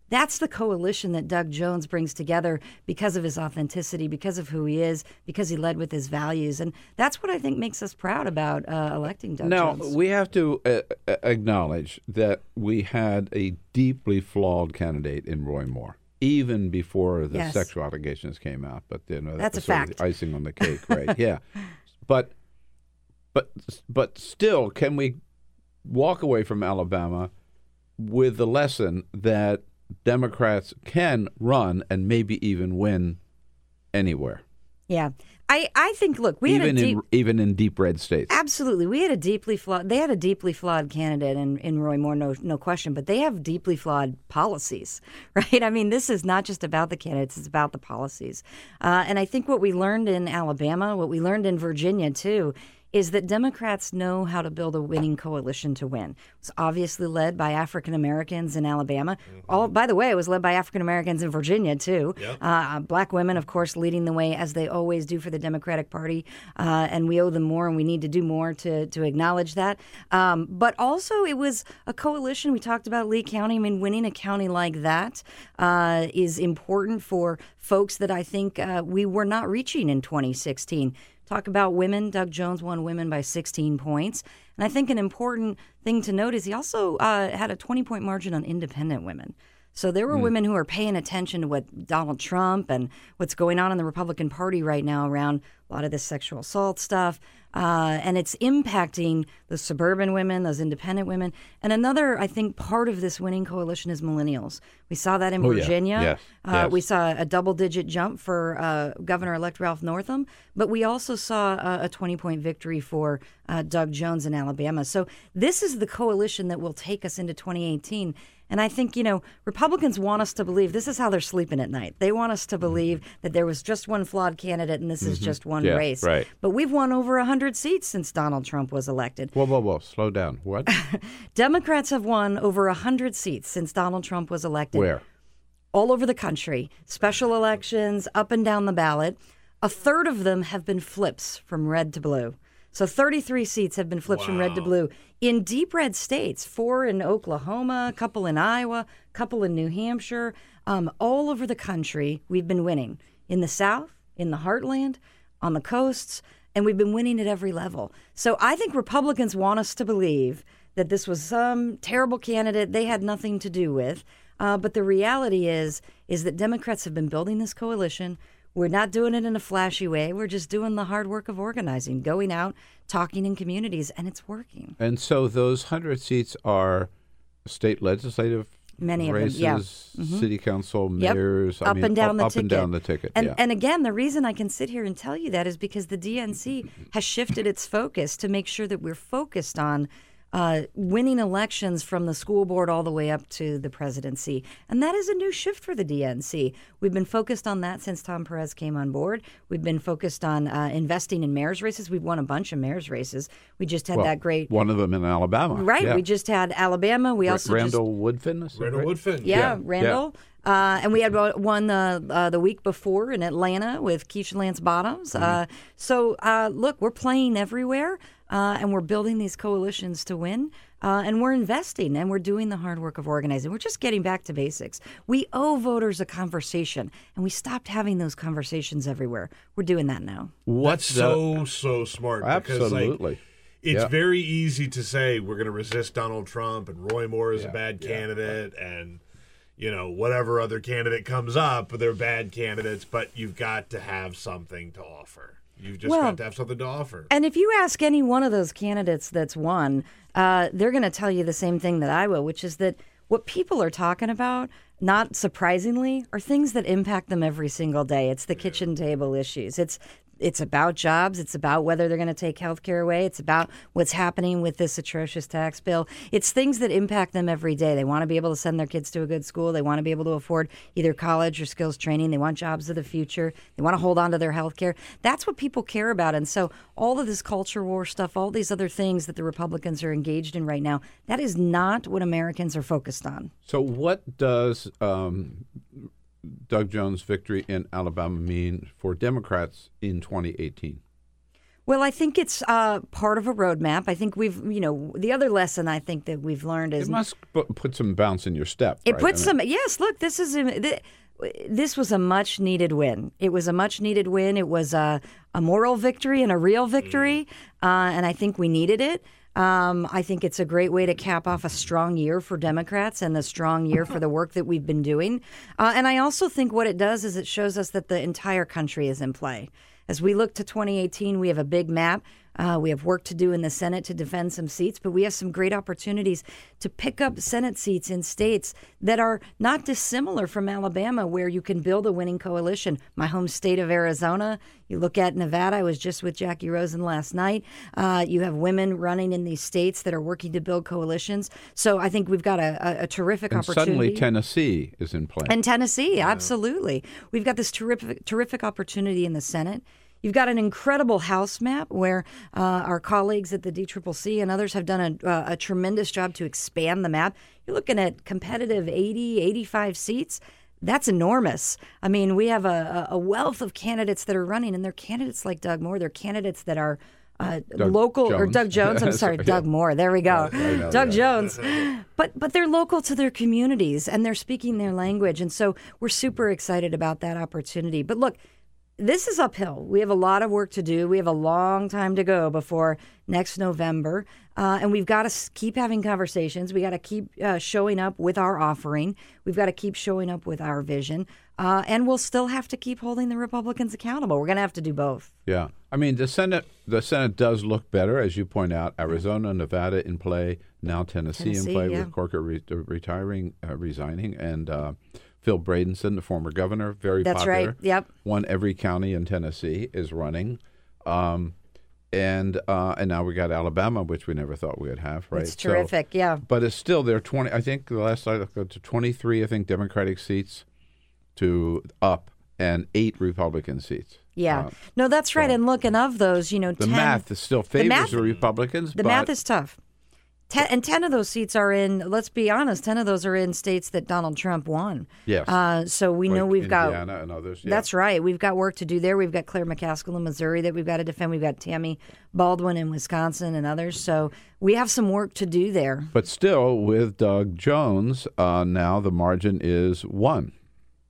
That's the coalition that Doug Jones brings together because of his authenticity, because of who he is, because he led with his values, and that's what I think makes us proud about uh, electing Doug Jones. now Jones. we have to uh, uh, acknowledge that we had a deeply flawed candidate in Roy Moore, even before the Yes. sexual allegations came out. But you know that That's a was sort of fact. the icing on the cake, right? yeah, but but but still, can we walk away from Alabama with the lesson that Democrats can run and maybe even win anywhere, yeah, I I think look, we even had a deep, in even in deep red states. Absolutely, we had a deeply flawed. They had a deeply flawed candidate in, in Roy Moore, no no question. But they have deeply flawed policies, right? I mean, this is not just about the candidates; it's about the policies. Uh, and I think what we learned in Alabama, what we learned in Virginia too, is that Democrats know how to build a winning coalition to win. It's obviously led by African Americans in Alabama. All, by the way, it was led by African Americans in Virginia too. Yep. Uh, black women, of course, leading the way as they always do for the Democratic Party, uh, and we owe them more, and we need to do more to to acknowledge that. Um, but also, it was a coalition. We talked about Lee County. I mean, winning a county like that uh, is important for folks that I think uh, we were not reaching in 2016. Talk about women. Doug Jones won women by 16 points. And I think an important thing to note is he also uh, had a 20 point margin on independent women. So there were Mm. women who are paying attention to what Donald Trump and what's going on in the Republican Party right now around a lot of this sexual assault stuff. Uh, and it's impacting the suburban women, those independent women. And another, I think, part of this winning coalition is millennials. We saw that in Oh, yeah. Virginia. Yes. Uh, Yes. We saw a double digit jump for uh, Governor elect Ralph Northam, but we also saw a, a 20 point victory for uh, Doug Jones in Alabama. So this is the coalition that will take us into 2018. And I think, you know, Republicans want us to believe this is how they're sleeping at night. They want us to believe that there was just one flawed candidate and this is Mhm. just one Yeah, race. right. But we've won over 100 seats since Donald Trump was elected. Whoa, whoa, whoa! Slow down. What? Democrats have won over 100 seats since Donald Trump was elected Where? all over the country, special elections, up and down the ballot. A third of them have been flips from red to blue. So 33 seats have been flips from red to blue in deep red states, four in Oklahoma, a couple in Iowa, a couple in New Hampshire. Um, all over the country, we've been winning. In the South, in the heartland, on the coasts, and we've been winning at every level. So I think Republicans want us to believe that this was some terrible candidate they had nothing to do with. Uh, but the reality is, is that Democrats have been building this coalition. We're not doing it in a flashy way. We're just doing the hard work of organizing, going out, talking in communities, and it's working. And so those hundred seats are state legislative Many of them, races, yeah. Mhm. city council, Yep. mayors, I up mean, and down up, the up ticket. and down the ticket. And yeah. and again, the reason I can sit here and tell you that is because the DNC has shifted its focus to make sure that we're focused on uh, winning elections from the school board all the way up to the presidency, and that is a new shift for the DNC. We've been focused on that since Tom Perez came on board. We've been focused on uh, investing in mayor's races. We've won a bunch of mayor's races. We just had Well, that great. one of them in Alabama. Right, Yeah. we just had Alabama. We Ra- also just Randall Woodfin. Randall right? Woodfin. yeah, Randall. Uh, and we had one- one uh, uh, the week before in Atlanta with Keisha Lance Bottoms. Uh, so, uh, look, we're playing everywhere uh, and we're building these coalitions to win. Uh, and we're investing and we're doing the hard work of organizing. We're just getting back to basics. We owe voters a conversation, and we stopped having those conversations everywhere. We're doing that now. That's the- so so smart. Because, Absolutely. like, it's Yeah. very easy to say we're going to resist Donald Trump and Roy Moore is Yeah, a bad yeah, candidate and you know whatever other candidate comes up, they're bad candidates. But you've got to have something to offer. You've just Well, got to have something to offer. And if you ask any one of those candidates that's won, uh, they're going to tell you the same thing that I will, which is that what people are talking about, not surprisingly, are things that impact them every single day. It's the kitchen table issues. It's it's about jobs. It's about whether they're going to take health care away. It's about what's happening with this atrocious tax bill. It's things that impact them every day. They want to be able to send their kids to a good school. They want to be able to afford either college or skills training. They want jobs of the future. They want to hold on to their health care. That's what people care about. And so all of this culture war stuff, all these other things that the Republicans are engaged in right now, that is not what Americans are focused on. So, what does um, Doug Jones' victory in Alabama mean for Democrats in 2018? Well, I think it's uh, part of a roadmap. I think we've, you know, the other lesson I think that we've learned is It must pu- put some bounce in your step. It right? puts I mean- some. Yes, look, this is a, this was a much needed win. It was a much needed win. It was a, a moral victory and a real victory, uh, and I think we needed it. Um, I think it's a great way to cap off a strong year for Democrats and a strong year for the work that we've been doing. Uh, and I also think what it does is it shows us that the entire country is in play. As we look to 2018, we have a big map. Uh, we have work to do in the Senate to defend some seats, but we have some great opportunities to pick up Senate seats in states that are not dissimilar from Alabama, where you can build a winning coalition. My home state of Arizona, you look at Nevada, I was just with Jacky Rosen last night. Uh, you have women running in these states that are working to build coalitions. So I think we've got a, a, a terrific and opportunity. suddenly Tennessee is in play. And Tennessee, absolutely. We've got this terrific, terrific opportunity in the Senate. You've got an incredible House map where uh, our colleagues at the DCCC and others have done a, uh, a tremendous job to expand the map. You're looking at competitive 80, 85 seats. That's enormous. I mean, we have a, a wealth of candidates that are running, and they're candidates like Doug Moore. They're candidates that are uh, local or Doug Jones. I'm sorry, Doug yeah. Moore. There we go, know, Doug yeah. Jones. But but they're local to their communities and they're speaking their language, and so we're super excited about that opportunity. But look, this is uphill. We have a lot of work to do. We have a long time to go before next November, uh, and we've got to keep having conversations. We got to keep uh, showing up with our offering. We've got to keep showing up with our vision, uh, and we'll still have to keep holding the Republicans accountable. We're going to have to do both. Yeah, I mean the Senate. The Senate does look better, as you point out. Arizona, Nevada in play now. Tennessee, Tennessee, in play yeah. with Corker re- retiring, uh, resigning, and uh, Phil Bredesen, the former governor, very That's popular. right. Yep. Won every county in Tennessee is running, um, and uh, and now we got Alabama, which we never thought we would have. Right, It's So- terrific. yeah. but it's still there. Twenty. I think the last I looked to twenty three. I think Democratic seats to up and eight Republican seats. Yeah. Uh, no, that's right. And look, and of those, you know, the 10, math is still the favors math- the Republicans. The but math is tough. Ten, and 10 of those seats are in, let's be honest, 10 of those are in states that Donald Trump won. Yes. Uh, so we know we've got. Indiana and others. Yeah. That's right. We've got work to do there. We've got Claire McCaskill in Missouri that we've got to defend. We've got Tammy Baldwin in Wisconsin and others. So we have some work to do there. But still, with Doug Jones, uh, now the margin is one,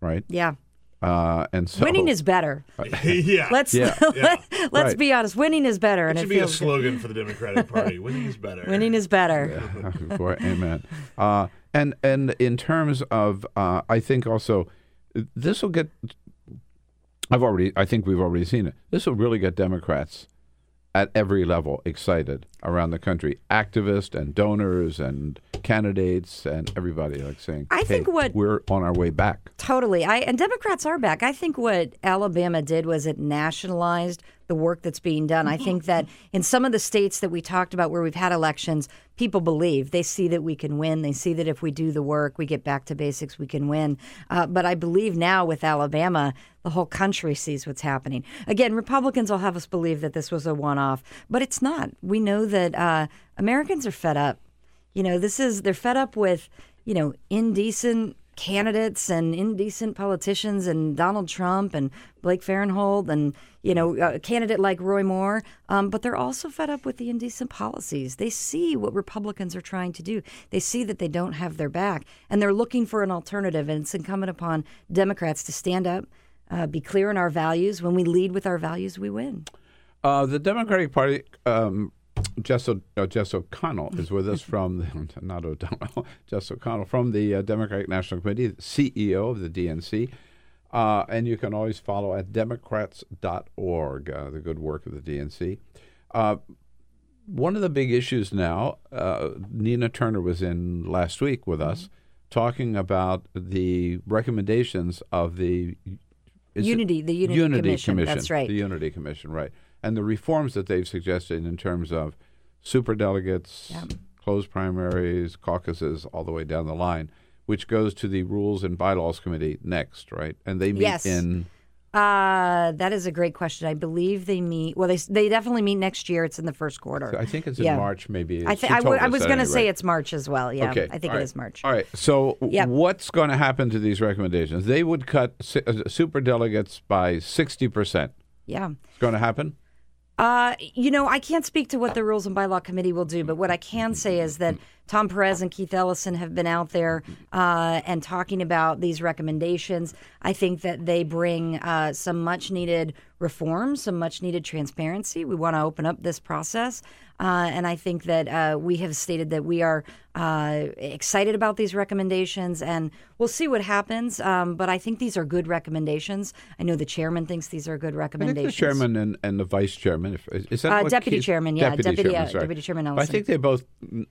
right? Yeah. Uh, and so Winning is better. yeah. Let's Yeah. let, us Right. be honest. Winning is better, It and should it be a feels good. slogan for the Democratic Party. Winning is better. Winning is better. Boy, amen. Uh, and and in terms of, uh, I think also this will get. I've already. I think we've already seen it. This will really get Democrats at every level excited around the country. Activists and donors and candidates and everybody like saying, I "Hey, think what- we're on our way back." Totally. I and Democrats are back. I think what Alabama did was it nationalized the work that's being done. I think that in some of the states that we talked about where we've had elections, people believe they see that we can win. They see that if we do the work, we get back to basics, we can win. Uh, but I believe now with Alabama, the whole country sees what's happening. Again, Republicans will have us believe that this was a one-off, but it's not. We know that uh, Americans are fed up. You know, this is they're fed up with you know indecent candidates and indecent politicians and Donald Trump and Blake Farenthold and you know a candidate like Roy Moore, um, but they're also fed up with the indecent policies. They see what Republicans are trying to do. They see that they don't have their back, and they're looking for an alternative. And it's incumbent upon Democrats to stand up, uh, be clear in our values. When we lead with our values, we win. Uh, the Democratic Party, um, Jess, o- uh, Jess O'Connell is with us from, the, not O'Donnell, Jess O'Connell from the uh, Democratic National Committee, CEO of the DNC. Uh, and you can always follow at democrats.org, uh, the good work of the DNC. Uh, one of the big issues now, uh, Nina Turner was in last week with us talking about the recommendations of the Unity- the Unity Commission, that's right. The Unity Commission, right. And the reforms that they've suggested in terms of superdelegates, closed primaries, caucuses, all the way down the line, which goes to the Rules and Bylaws Committee next, right? And they meet Yes. in Uh, that is a great question. I believe they meet. Well, they they definitely meet next year. It's in the first quarter. I think it's in Yeah. March, maybe. I, think I, w- I was going to say it's March as well. Yeah, okay. I think all it right. is March. All right. So, Yep. what's going to happen to these recommendations? They would cut si- uh, super delegates by sixty percent. Yeah. It's going to happen. Uh, you know, I can't speak to what the Rules and Bylaw Committee will do, but what I can say is that Tom Perez and Keith Ellison have been out there uh, and talking about these recommendations. I think that they bring uh, some much needed reforms, some much needed transparency. We want to open up this process. Uh, and I think that uh, we have stated that we are uh, excited about these recommendations, and we'll see what happens. Um, but I think these are good recommendations. I know the chairman thinks these are good recommendations. the chairman and, and the vice chairman. If, is that Uh, deputy Keith- chairman, yeah, deputy, chairman, uh, deputy chairman I think they both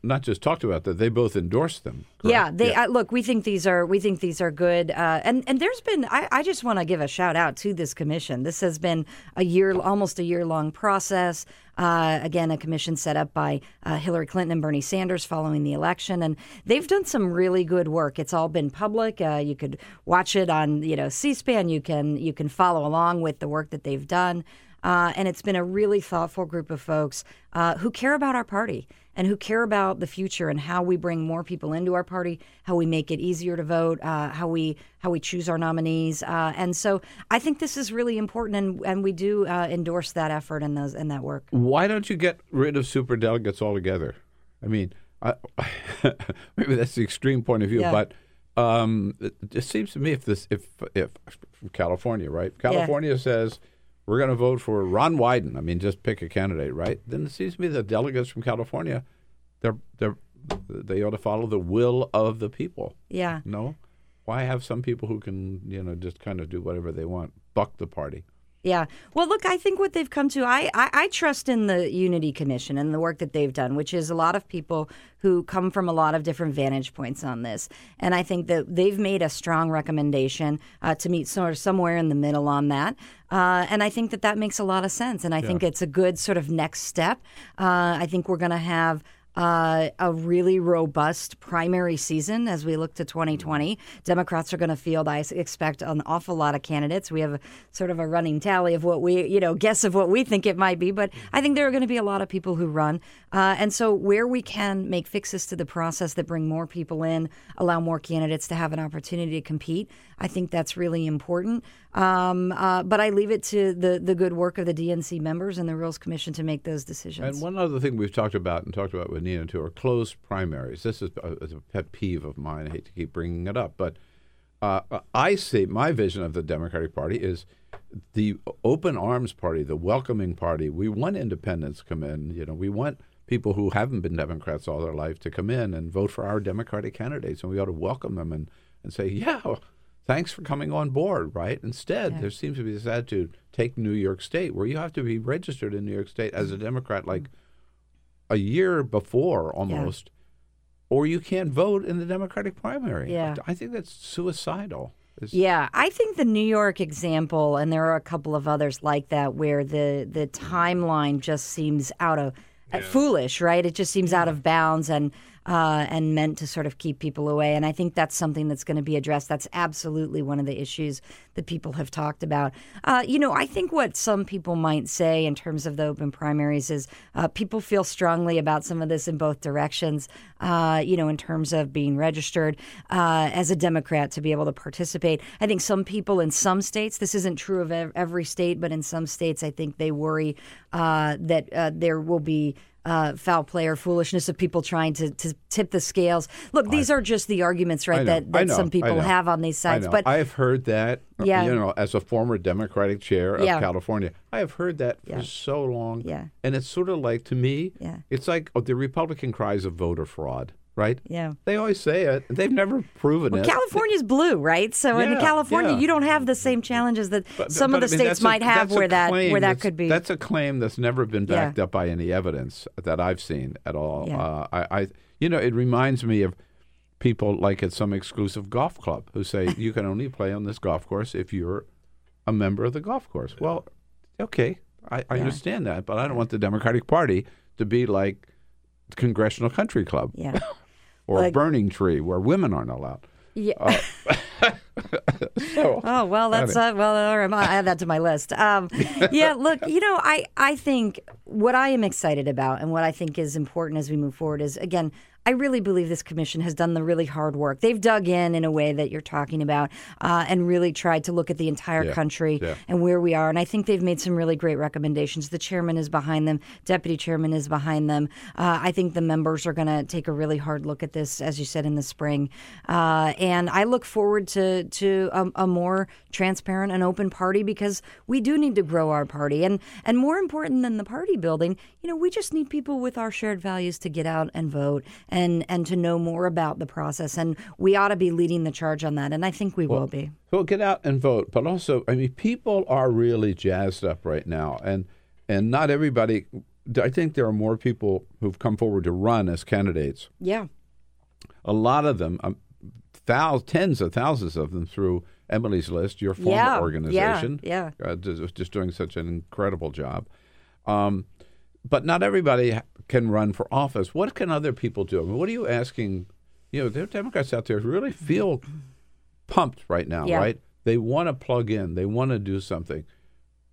not just talked about that; they both endorsed them. Yeah, they Uh, look. We think these are we think these are good, uh, and and there's been. I, I just want to give a shout out to this commission. This has been a year, almost a year long process. Uh, again, a commission set up by uh, Hillary Clinton and Bernie Sanders following the election, and they've done some really good work. It's all been public. Uh, you could watch it on you know C-SPAN. You can you can follow along with the work that they've done. Uh, and it's been a really thoughtful group of folks uh, who care about our party and who care about the future and how we bring more people into our party, how we make it easier to vote, uh, how we how we choose our nominees. Uh, and so I think this is really important, and, and we do uh, endorse that effort and those and that work. Why don't you get rid of super delegates altogether? I mean, I, maybe that's the extreme point of view, Yeah. but um, it, it seems to me if this if if California, right? California says we're going to vote for Ron Wyden. I mean, just pick a candidate, right? Then it seems to me the delegates from California, they're they're they ought to follow the will of the people. Yeah. No, why have some people who can you know just kind of do whatever they want, buck the party? Yeah. Well, look, I think what they've come to, I, I, I trust in the Unity Commission and the work that they've done, which is a lot of people who come from a lot of different vantage points on this. And I think that they've made a strong recommendation uh, to meet sort of somewhere in the middle on that. Uh, and I think that that makes a lot of sense. And I think it's a good sort of next step. Uh, I think we're going to have uh, a really robust primary season as we look to 2020. Democrats are going to field, I expect, an awful lot of candidates. We have sort of a running tally of what we, you know, guess of what we think it might be, but I think there are going to be a lot of people who run. Uh, and so, where we can make fixes to the process that bring more people in, allow more candidates to have an opportunity to compete, I think that's really important. Um, uh, but I leave it to the, the good work of the DNC members and the Rules Commission to make those decisions. And one other thing we've talked about and talked about with Nina too are closed primaries. This is a, a pet peeve of mine. I hate to keep bringing it up, but uh, I see my vision of the Democratic Party is the open arms party, the welcoming party. We want independents to come in. You know, we want people who haven't been Democrats all their life to come in and vote for our Democratic candidates, and we ought to welcome them and, and say, yeah. Thanks for coming on board, right? Instead, Yeah. there seems to be this attitude take New York State, where you have to be registered in New York State as a mm-hmm. Democrat mm-hmm. like a year before almost, or you can't vote in the Democratic primary. Yeah. I think that's suicidal. It's- Yeah, I think the New York example, and there are a couple of others like that, where the the mm-hmm. timeline just seems out of uh, foolish, right? It just seems out of bounds and uh, and meant to sort of keep people away. And I think that's something that's going to be addressed. That's absolutely one of the issues that people have talked about. Uh, you know, I think what some people might say in terms of the open primaries is uh, people feel strongly about some of this in both directions. Uh, you know, in terms of being registered uh, as a Democrat to be able to participate. I think some people in some states, this isn't true of every state, but in some states, I think they worry uh, that there will be. Uh, foul play or foolishness of people trying to, to tip the scales. Look, these are just the arguments, right? know, that that know, some people have on these I know. But I've heard that. uh, Yeah. You know, as a former Democratic chair of Yeah. California, I have heard that for Yeah. so long. Yeah. And it's sort of like to me, Yeah. it's like oh, the Republican cries of voter fraud, right? Yeah. They always say it. They've never proven Well, it. California's blue, right? So in California, yeah. you don't have the same challenges that But- some but of the I mean, states that's a- might have, where that where that could be. That's a claim that's never been Yeah. backed up by any evidence that I've seen at all. Yeah. Uh, I, I, you know, it reminds me of people like at some exclusive golf club who say you can only play on this golf course if you're a member of the golf course. Well, okay, I, I Yeah. understand that, but I don't want the Democratic Party to be like the Congressional Country Club. Yeah. or a burning tree where women aren't allowed. Yeah. Uh, so, oh well, that's anyway. uh, well. all right, I'll add that to my list. Um, yeah, look, you know, I I think what I am excited about and what I think is important as we move forward is again. I really believe this commission has done the really hard work. They've dug in in a way that you're talking about uh, and really tried to look at the entire Yeah, country yeah. and where we are. And I think they've made some really great recommendations. The chairman is behind them, deputy chairman is behind them. Uh, I think the members are going to take a really hard look at this, as you said, in the spring. Uh, and I look forward to to a, a more transparent and open party because we do need to grow our party. And and more important than the party building, you know, we just need people with our shared values to get out and vote and and and to know more about the process. And we ought to be leading the charge on that. And I think we will be. So get out and vote, but also, I mean, people are really jazzed up right now, and and not everybody. I think there are more people who've come forward to run as candidates. Yeah. A lot of them, um, thou- tens of thousands of them, through Emily's List, your former Yeah, yeah, organization. yeah. uh, just, just doing such an incredible job. Um, but not everybody can run for office. What can other people do? I mean, what are you asking? You know, there are Democrats out there who really feel pumped right now, Yeah. right? They want to plug in. They want to do something.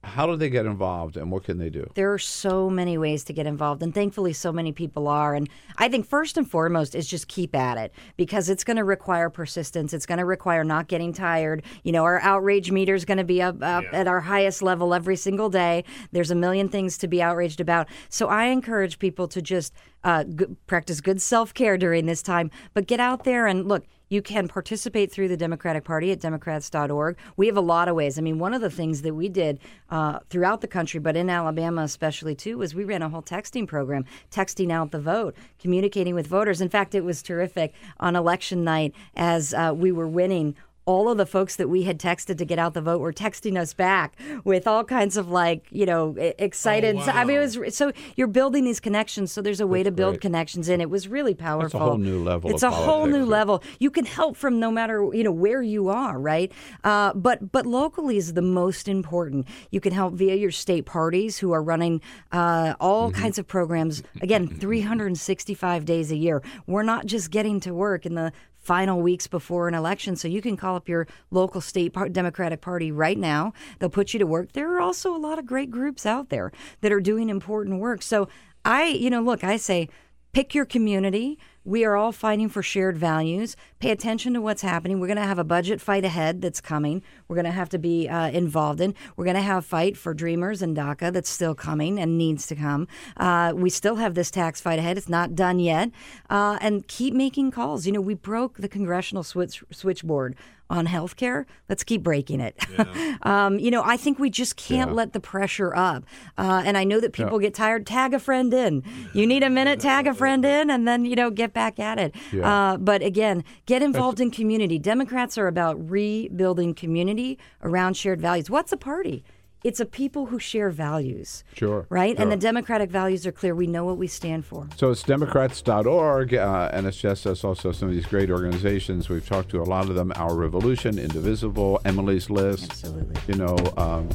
How do they get involved and what can they do? There are so many ways to get involved, and thankfully, so many people are. And I think first and foremost is just keep at it because it's going to require persistence. It's going to require not getting tired. You know, our outrage meter is going to be up, up yeah. at our highest level every single day. There's a million things to be outraged about. So I encourage people to just uh, g- practice good self care during this time, but get out there and look you can participate through the Democratic Party at Democrats.org. We have a lot of ways. I mean, one of the things that we did uh, throughout the country, but in Alabama especially too, was we ran a whole texting program, texting out the vote, communicating with voters. In fact, it was terrific on election night as uh, we were winning all of the folks that we had texted to get out the vote were texting us back with all kinds of like you know excited. Oh, wow. I mean, it was so you're building these connections. So there's a way That's to build great. connections, and it was really powerful. It's a whole new level. It's a politics. whole new level. You can help from no matter you know where you are, right? Uh, but but locally is the most important. You can help via your state parties who are running uh, all mm-hmm. kinds of programs. Again, 365 days a year. We're not just getting to work in the final weeks before an election. So you can call up your local state Democratic Party right now. They'll put you to work. There are also a lot of great groups out there that are doing important work. So I, you know, look, I say pick your community. We are all fighting for shared values. Pay attention to what's happening. We're going to have a budget fight ahead that's coming. We're going to have to be uh, involved in. We're going to have a fight for Dreamers and DACA that's still coming and needs to come. Uh, we still have this tax fight ahead. It's not done yet. Uh, and keep making calls. You know, we broke the congressional switch, switchboard on healthcare, let's keep breaking it. Yeah. um, you know, I think we just can't yeah. let the pressure up. Uh, and I know that people yeah. get tired. Tag a friend in. You need a minute, tag a friend in, and then, you know, get back at it. Uh, but again, get involved That's... in community. Democrats are about rebuilding community around shared values. What's a party? It's a people who share values. Sure. Right? Sure. And the Democratic values are clear. We know what we stand for. So it's Democrats.org, uh, and it's just us also some of these great organizations. We've talked to a lot of them Our Revolution, Indivisible, Emily's List. Absolutely. You know, um,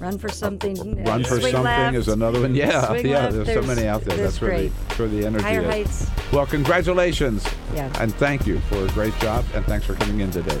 Run for something. Run for something left. is another one. Yeah, Swing yeah. Left. There's, there's, so many out there. That's great. where the energy Higher is. heights. Well, congratulations. Yeah. And thank you for a great job, and thanks for coming in today.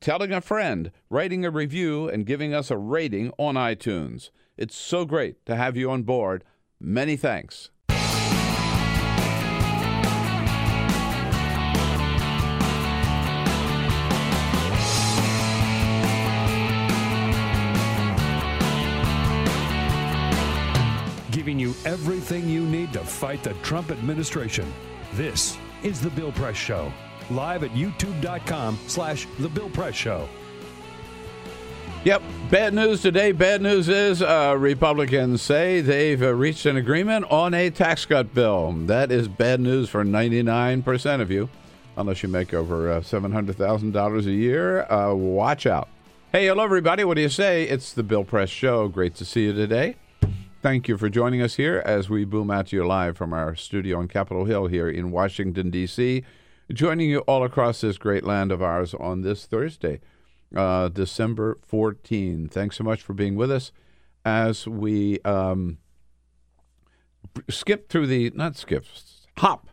telling a friend, writing a review, and giving us a rating on iTunes. It's so great to have you on board. Many thanks. Giving you everything you need to fight the Trump administration. This is The Bill Press Show. Live at youtube.com slash The Bill Press Show. Yep. Bad news today. Bad news is uh, Republicans say they've uh, reached an agreement on a tax cut bill. That is bad news for 99% of you, unless you make over uh, $700,000 a year. Uh, watch out. Hey, hello, everybody. What do you say? It's the Bill Press Show. Great to see you today. Thank you for joining us here as we boom out to you live from our studio on Capitol Hill here in Washington, D.C., joining you all across this great land of ours on this Thursday uh, December 14. Thanks so much for being with us as we um, skip through the, not skip, hop,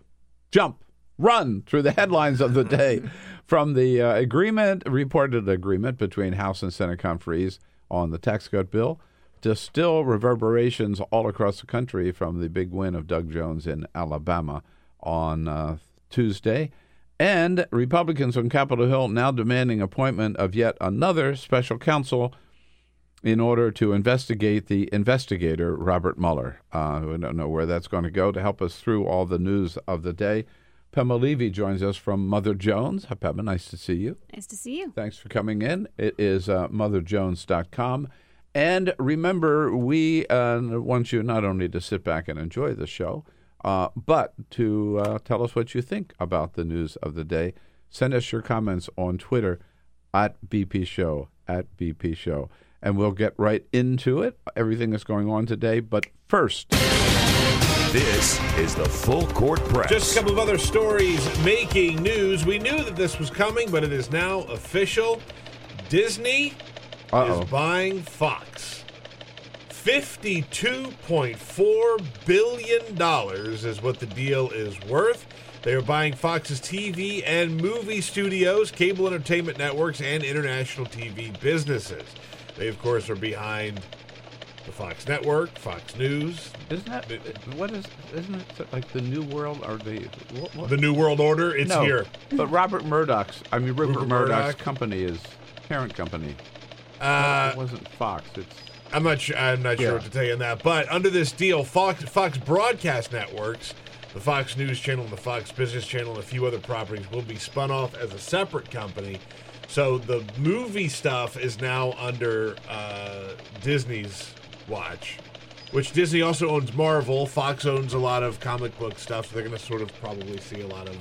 jump, run through the headlines of the day from the uh, agreement, reported agreement between House and Senate conferees on the tax cut bill to still reverberations all across the country from the big win of Doug Jones in Alabama on uh, Tuesday. And Republicans on Capitol Hill now demanding appointment of yet another special counsel in order to investigate the investigator, Robert Mueller. Uh, we don't know where that's going to go. To help us through all the news of the day, Pema Levy joins us from Mother Jones. Hi, Pema. Nice to see you. Nice to see you. Thanks for coming in. It is uh, motherjones.com. And remember, we uh, want you not only to sit back and enjoy the show, uh, but to uh, tell us what you think about the news of the day, send us your comments on Twitter at BP Show, at BP Show. and we'll get right into it. Everything that's going on today. But first, this is the full court press. Just a couple of other stories making news. We knew that this was coming, but it is now official. Disney Uh-oh. is buying Fox. $52.4 billion is what the deal is worth. They are buying Fox's TV and movie studios, cable entertainment networks, and international TV businesses. They, of course, are behind the Fox Network, Fox News. Isn't that what is? Isn't it like the New World or the what, what? The New World Order? It's no, here. But Robert Murdoch's. I mean, Rupert, Rupert Murdoch's Murdoch. company is parent company. Uh, it wasn't Fox. It's I'm not sure. I'm not Yeah. sure what to tell you on that. But under this deal, Fox Fox broadcast networks, the Fox News Channel, and the Fox Business Channel, and a few other properties will be spun off as a separate company. So the movie stuff is now under uh, Disney's watch, which Disney also owns Marvel. Fox owns a lot of comic book stuff, so they're going to sort of probably see a lot of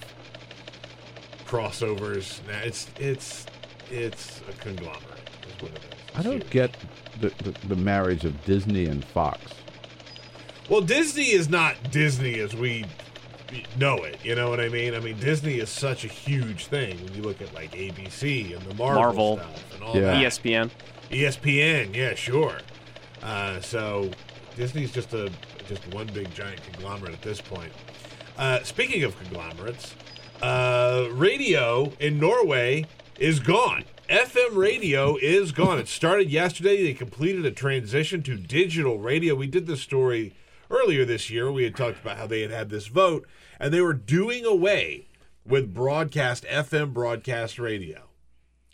crossovers. Now it's it's it's a conglomerate. Is what it is. I don't get the, the, the marriage of Disney and Fox. Well, Disney is not Disney as we know it. You know what I mean? I mean, Disney is such a huge thing when you look at like ABC and the Marvel, Marvel. stuff and all Yeah. that. ESPN. ESPN, yeah, sure. Uh, so Disney's just a just one big giant conglomerate at this point. Uh, speaking of conglomerates, uh, radio in Norway is gone. FM radio is gone. It started yesterday. They completed a transition to digital radio. We did this story earlier this year. We had talked about how they had had this vote, and they were doing away with broadcast FM broadcast radio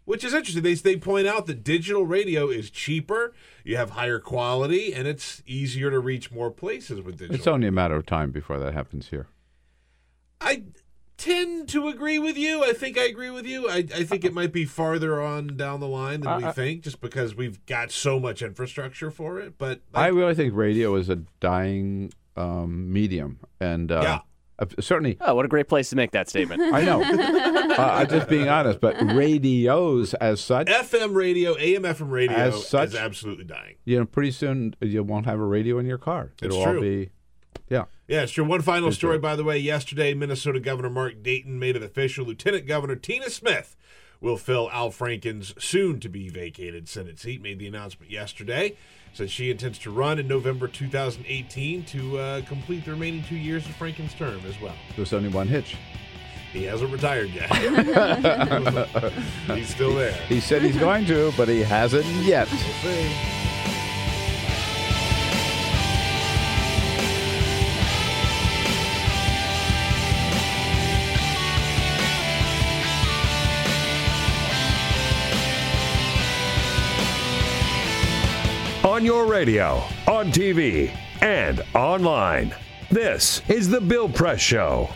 which is interesting. They they point out that digital radio is cheaper, you have higher quality, and it's easier to reach more places with digital. It's only a matter of time before that happens here. I tend to agree with you. I think I agree with you. I, I think it might be farther on down the line than we Uh, think, just because we've got so much infrastructure for it. But I really think radio is a dying um, medium, and uh, Yeah. uh, certainly Oh, what a great place to make that statement. I know. uh, I'm just being honest, but radios as such, FM radio, AM FM radio As such- is absolutely dying. you know, pretty soon you won't have a radio in your car. It's It'll true. all be, yeah. Yeah, true. One final story, by the way. Yesterday, Minnesota Governor Mark Dayton made it official. Lieutenant Governor Tina Smith will fill Al Franken's soon to be vacated Senate seat. Made the announcement yesterday. Said she intends to run in November 2018 to uh, complete the remaining two years of Franken's term as well. There's only one hitch. He hasn't retired yet. he's still there. He said he's going to, but he hasn't yet. We'll On your radio, on TV, and online. This is The Bill Press Show.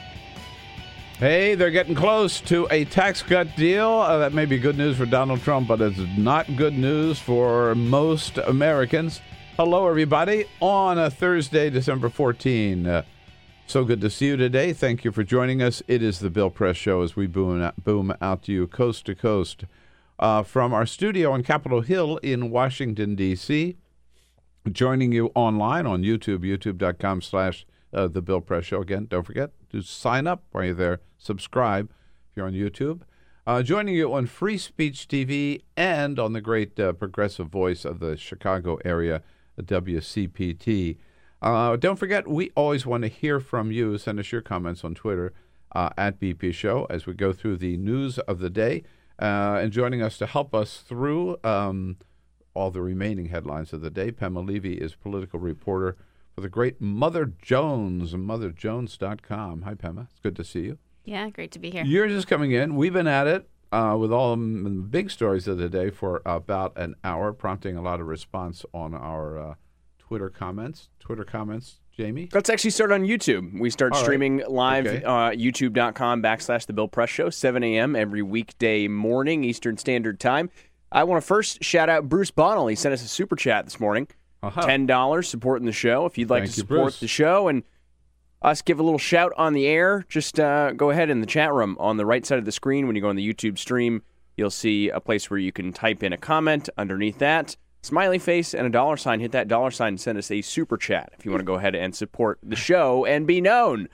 Hey, they're getting close to a tax cut deal. Uh, that may be good news for Donald Trump, but it's not good news for most Americans. Hello, everybody, on a Thursday, December 14. Uh, so good to see you today. Thank you for joining us. It is the Bill Press Show as we boom out, boom out to you coast to coast uh, from our studio on Capitol Hill in Washington, D.C joining you online on YouTube, youtube.com slash uh, The Bill Press Show. Again, don't forget to sign up while you're there. Subscribe if you're on YouTube. Uh, joining you on Free Speech TV and on the great uh, progressive voice of the Chicago area, WCPT. Uh, don't forget, we always want to hear from you. Send us your comments on Twitter uh, at BP Show as we go through the news of the day. Uh, and joining us to help us through um, all the remaining headlines of the day. Pema Levy is political reporter for the great Mother Jones, motherjones.com. Hi, Pema. It's good to see you. Yeah, great to be here. Yours is coming in. We've been at it uh, with all the big stories of the day for about an hour, prompting a lot of response on our uh, Twitter comments. Twitter comments, Jamie? Let's actually start on YouTube. We start All right. streaming live Okay. uh, youtube.com backslash the Bill Press Show, 7 a.m. every weekday morning, Eastern Standard Time. I want to first shout out Bruce Bonnell. He sent us a super chat this morning. Uh-huh. $10 supporting the show. If you'd like Thank to you, support Bruce. the show and us give a little shout on the air, just uh, go ahead in the chat room on the right side of the screen. When you go on the YouTube stream, you'll see a place where you can type in a comment. Underneath that, smiley face and a dollar sign. Hit that dollar sign and send us a super chat if you want to go ahead and support the show and be known.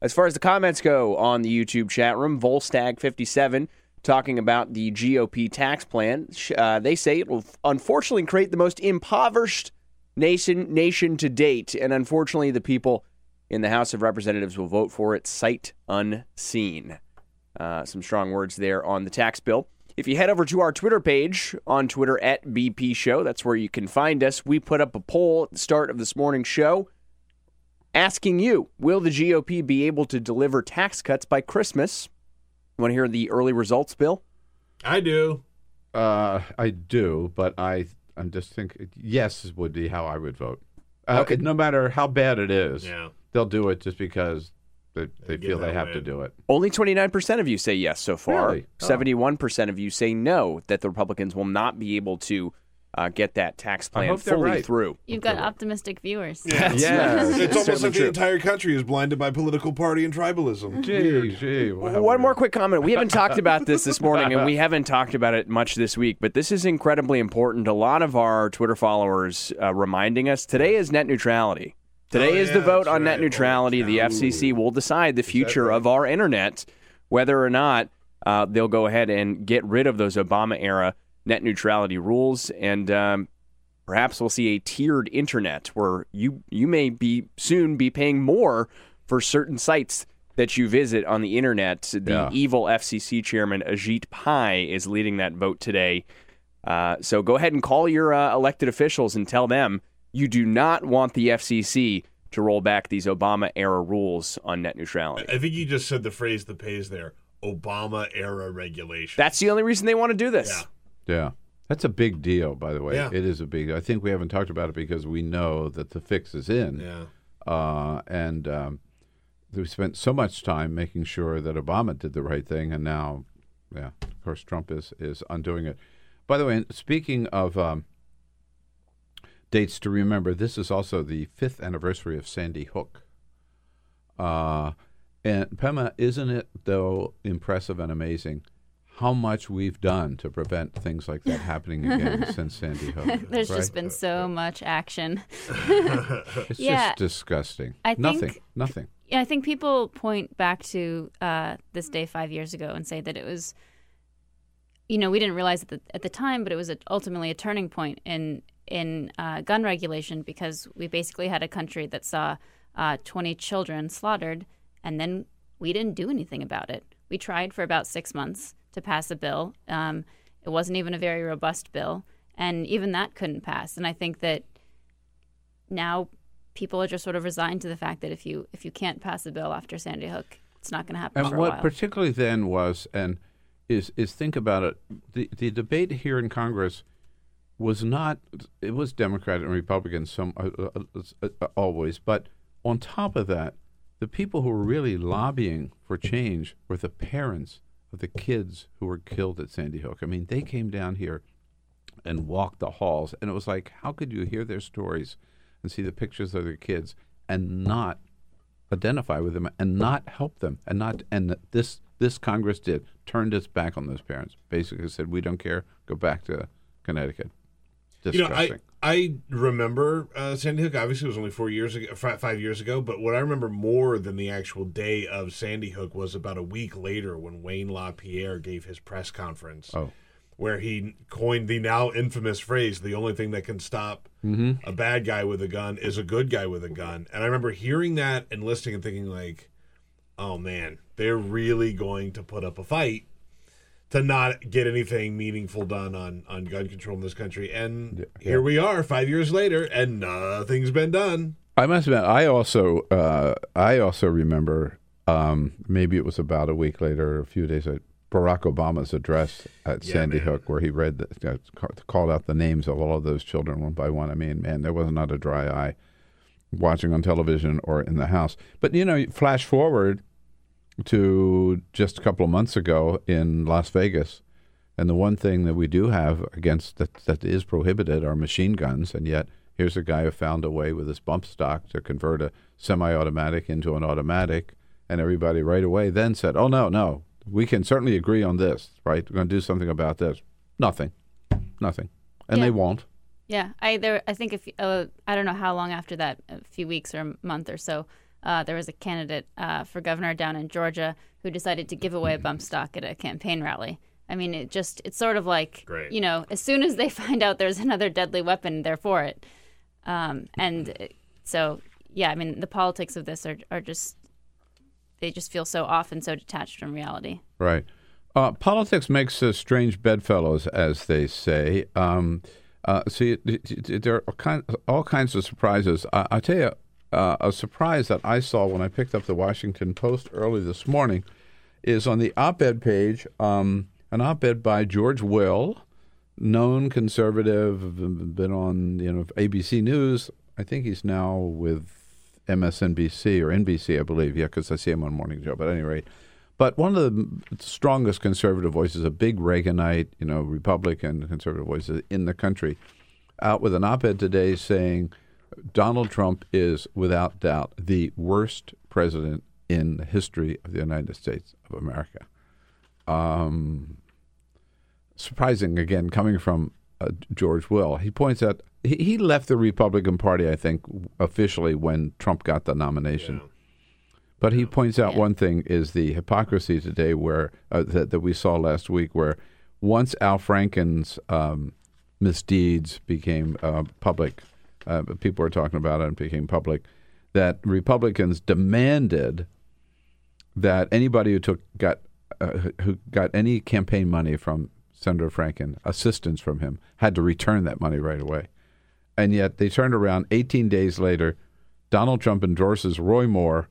As far as the comments go on the YouTube chat room, Volstag57 talking about the GOP tax plan. Uh, they say it will unfortunately create the most impoverished nation nation to date, and unfortunately, the people in the House of Representatives will vote for it sight unseen. Uh, some strong words there on the tax bill. If you head over to our Twitter page on Twitter at BP Show, that's where you can find us. We put up a poll at the start of this morning's show asking you Will the GOP be able to deliver tax cuts by Christmas? You want to hear the early results, Bill? I do. Uh, I do, but I I'm just thinking yes would be how I would vote. Uh, okay. No matter how bad it is, yeah. they'll do it just because they, they, they feel they have to do it. Only 29% of you say yes so far. Really? Oh. 71% of you say no, that the Republicans will not be able to uh, get that tax plan fully right. through. You've got optimistic viewers. Yeah, yeah. it's almost like true. the entire country is blinded by political party and tribalism. Gee, gee. One more quick comment. We haven't talked about this this morning, and we haven't talked about it much this week, but this is incredibly important. A lot of our Twitter followers uh, reminding us today is net neutrality. Today oh, is yeah, the vote on right. net neutrality. The FCC will decide the future right? of our internet, whether or not uh, they'll go ahead and get rid of those Obama era net neutrality rules. And um, perhaps we'll see a tiered internet where you, you may be soon be paying more for certain sites that you visit on the internet. The Yeah. evil FCC chairman, Ajit Pai, is leading that vote today. Uh, so go ahead and call your uh, elected officials and tell them you do not want the FCC to roll back these Obama era rules on net neutrality. I think you just said the phrase that pays there Obama era regulation. That's the only reason they want to do this. Yeah. Yeah. That's a big deal, by the way. Yeah. It is a big. I think we haven't talked about it because we know that the fix is in. Yeah. Uh, and um, we spent so much time making sure that Obama did the right thing, and now, yeah, of course, Trump is is undoing it. By the way, speaking of um, dates to remember, this is also the fifth anniversary of Sandy Hook. Uh, and Pema, isn't it though impressive and amazing how much we've done to prevent things like that happening again since Sandy Hook? There's right? just been so much action. It's yeah. just disgusting. I nothing. think- Nothing. Yeah, I think people point back to uh, this day five years ago and say that it was, you know, we didn't realize at the, at the time, but it was a, ultimately a turning point in in uh, gun regulation because we basically had a country that saw uh, 20 children slaughtered, and then we didn't do anything about it. We tried for about six months to pass a bill. Um, it wasn't even a very robust bill, and even that couldn't pass. And I think that now people are just sort of resigned to the fact that if you if you can't pass a bill after Sandy Hook, it's not going to happen And what particularly then was, and is is think about it. The the debate here in Congress was not. It was Democrat and Republican, some uh, uh, uh, uh, always, but on top of that, the people who were really lobbying for change were the parents of the kids who were killed at Sandy Hook. I mean, they came down here and walked the halls, and it was like, how could you hear their stories and see the pictures of their kids and not identify with them and not help them and not and this this Congress did turned its back on those parents. Basically said we don't care. Go back to Connecticut. You know, I, I remember uh, Sandy Hook. Obviously, it was only four years ago, five, five years ago. But what I remember more than the actual day of Sandy Hook was about a week later when Wayne LaPierre gave his press conference, oh. where he coined the now infamous phrase: "The only thing that can stop Mhm. a bad guy with a gun is a good guy with a gun." And I remember hearing that and listening and thinking, like, "Oh man, they're really going to put up a fight." To not get anything meaningful done on, on gun control in this country, and here we are, five years later, and nothing's been done. I must admit, I also uh, I also remember um, maybe it was about a week later, or a few days later, Barack Obama's address at Yeah, Sandy man. Hook, where he read the, uh, called out the names of all of those children one by one. I mean, man, there was not a dry eye watching on television or in the house. But you know, flash forward to just a couple of months ago in Las Vegas. And the one thing that we do have against that that is prohibited are machine guns, and yet here's a guy who found a way with his bump stock to convert a semi-automatic into an automatic, and everybody right away then said, "Oh no, no, we can certainly agree on this, right? We're going to do something about this." Nothing, nothing, and Yeah. they won't. Yeah, I there. I think if uh, I don't know how long after that, a few weeks or a month or so, uh, there was a candidate uh, for governor down in Georgia who decided to give away a bump stock at a campaign rally. I mean, it just it's sort of like Great. you know, as soon as they find out there's another deadly weapon, they're for it. Um, and uh, so, yeah, I mean, the politics of this are are just they just feel so off and so detached from reality. Right. Uh, politics makes us strange bedfellows, as they say. Um, uh, see, it- it- it- there are all, kind, all kinds of surprises. I, I tell you, uh, a surprise that I saw when I picked up the Washington Post early this morning is on the op-ed page, um, an op-ed by George Will, known conservative, been on you know ABC News. I think he's now with MSNBC or NBC, I believe. Yeah, because I see him on Morning Joe. But at any rate, but one of the strongest conservative voices, a big Reaganite, you know, Republican conservative voices in the country, out with an op-ed today saying Donald Trump is without doubt the worst president in the history of the United States of America. Um, surprising again, coming from uh, George Will. He points out he, he left the Republican Party, I think, officially when Trump got the nomination. But he points out one thing is the hypocrisy today, where uh, that, that we saw last week, where once Al Franken's um, misdeeds became uh, public, uh, people were talking about it and became public, that Republicans demanded that anybody who took got uh, who got any campaign money from Senator Franken, assistance from him, had to return that money right away. And yet they turned around 18 days later. Donald Trump endorses Roy Moore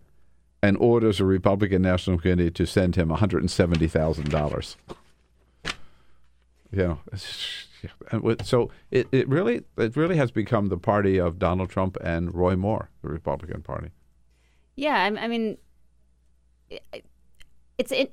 and orders a Republican National Committee to send him $170,000. You know, so it, it really it really has become the party of Donald Trump and Roy Moore, the Republican Party. Yeah, I, I mean, it- it's it.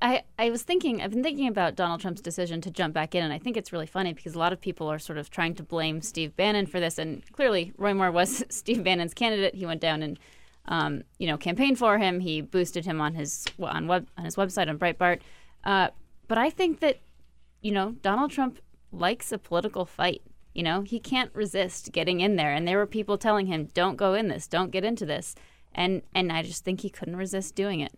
I I was thinking. I've been thinking about Donald Trump's decision to jump back in, and I think it's really funny because a lot of people are sort of trying to blame Steve Bannon for this, and clearly Roy Moore was Steve Bannon's candidate. He went down and um, you know campaigned for him. He boosted him on his on web on his website on Breitbart. Uh, but I think that you know Donald Trump likes a political fight. You know he can't resist getting in there, and there were people telling him, "Don't go in this. Don't get into this." And and I just think he couldn't resist doing it.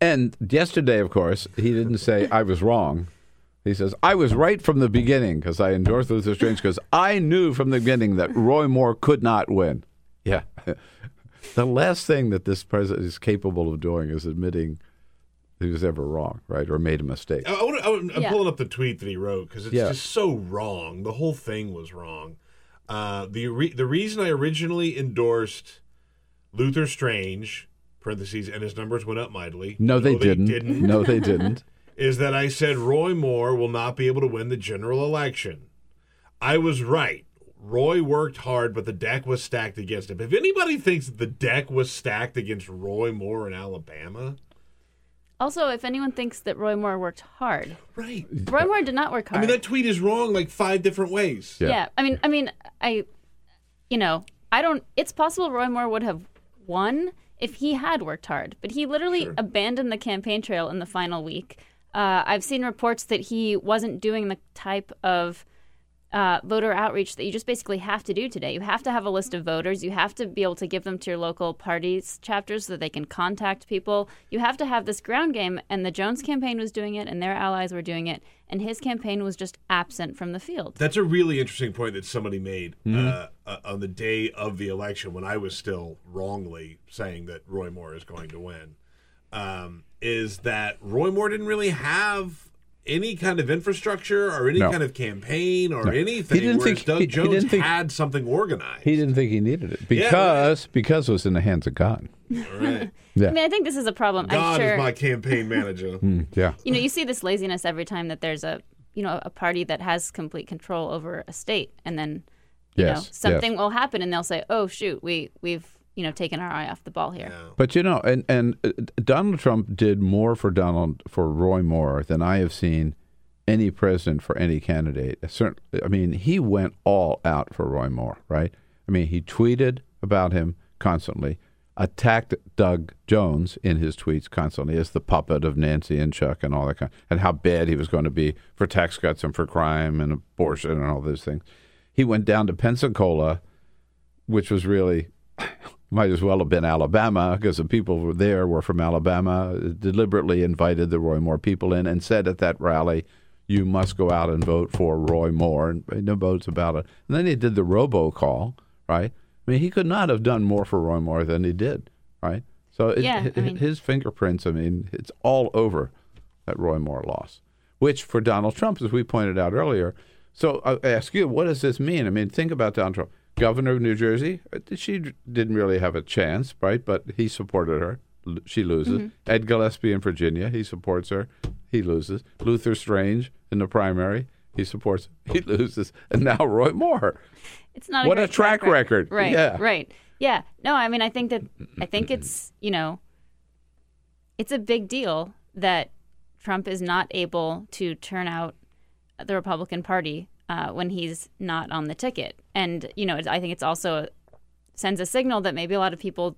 And yesterday, of course, he didn't say I was wrong. He says I was right from the beginning because I endorsed Luther Strange because I knew from the beginning that Roy Moore could not win. Yeah, the last thing that this president is capable of doing is admitting he was ever wrong, right, or made a mistake. I, I wanna, I, am Yeah. pulling up the tweet that he wrote because it's Yeah. just so wrong. The whole thing was wrong. Uh, the re- the reason I originally endorsed Luther Strange (parentheses) and his numbers went up mightily. No, they didn't. didn't. No, they didn't. Is that I said Roy Moore will not be able to win the general election. I was right. Roy worked hard, but the deck was stacked against him. If anybody thinks that the deck was stacked against Roy Moore in Alabama, Also, if anyone thinks that Roy Moore worked hard, right? Roy Moore did not work hard. I mean that tweet is wrong like five different ways. yeah. yeah. I mean, I mean, I, you know, I don't. It's possible Roy Moore would have won if he had worked hard, but he literally abandoned the campaign trail in the final week. Uh, I've seen reports that he wasn't doing the type of uh, voter outreach that you just basically have to do today. You have to have a list of voters. You have to be able to give them to your local parties chapters so that they can contact people. You have to have this ground game, and the Jones campaign was doing it, and their allies were doing it, and his campaign was just absent from the field. That's a really interesting point that somebody made Mhm. uh, uh, on the day of the election when I was still wrongly saying that Roy Moore is going to win. Um, is that Roy Moore didn't really have any kind of infrastructure or any No. kind of campaign or No. He anything, didn't think- Doug he- he Jones didn't think- had something organized. He didn't think he needed it Yeah, because because it was in the hands of God. Right. Yeah. I mean, I think this is a problem. I'm God sure. is my campaign manager. Mm, yeah. you know, you see this laziness every time that there's a you know a party that has complete control over a state, and then you Yes, know yes. something will happen, and they'll say, "Oh shoot, we we've you know taking our eye off the ball here." But you know, and and uh, Donald Trump did more for Donald for Roy Moore than I have seen any president for any candidate. Certain, I mean, he went all out for Roy Moore, right? I mean, he tweeted about him constantly, attacked Doug Jones in his tweets constantly as the puppet of Nancy and Chuck and all that kind, and how bad he was going to be for tax cuts and for crime and abortion and all those things. he went down to Pensacola, which was really might as well have been Alabama because the people were there were from Alabama. Deliberately invited the Roy Moore people in and said at that rally, "You must go out and vote for Roy Moore." And no votes about it. And then he did the robocall, right? I mean, he could not have done more for Roy Moore than he did, right? So it, Yeah, I mean- his fingerprints. I mean, it's all over that Roy Moore loss. Which for Donald Trump, as we pointed out earlier. So I ask you, what does this mean? I mean, think about Donald Trump, governor of New Jersey. uh, She didn't really have a chance, right? But he supported her. She loses. Mhm. Ed Gillespie in Virginia, he supports her. He loses. Luther Strange in the primary, he supports. He loses. And now Roy Moore. It's not what a great track record. Right. Yeah. Right. Yeah. No, I mean, I think that I think it's you know, it's a big deal that Trump is not able to turn out the Republican Party uh, when he's not on the ticket, and you know, I think it's also sends a signal that maybe a lot of people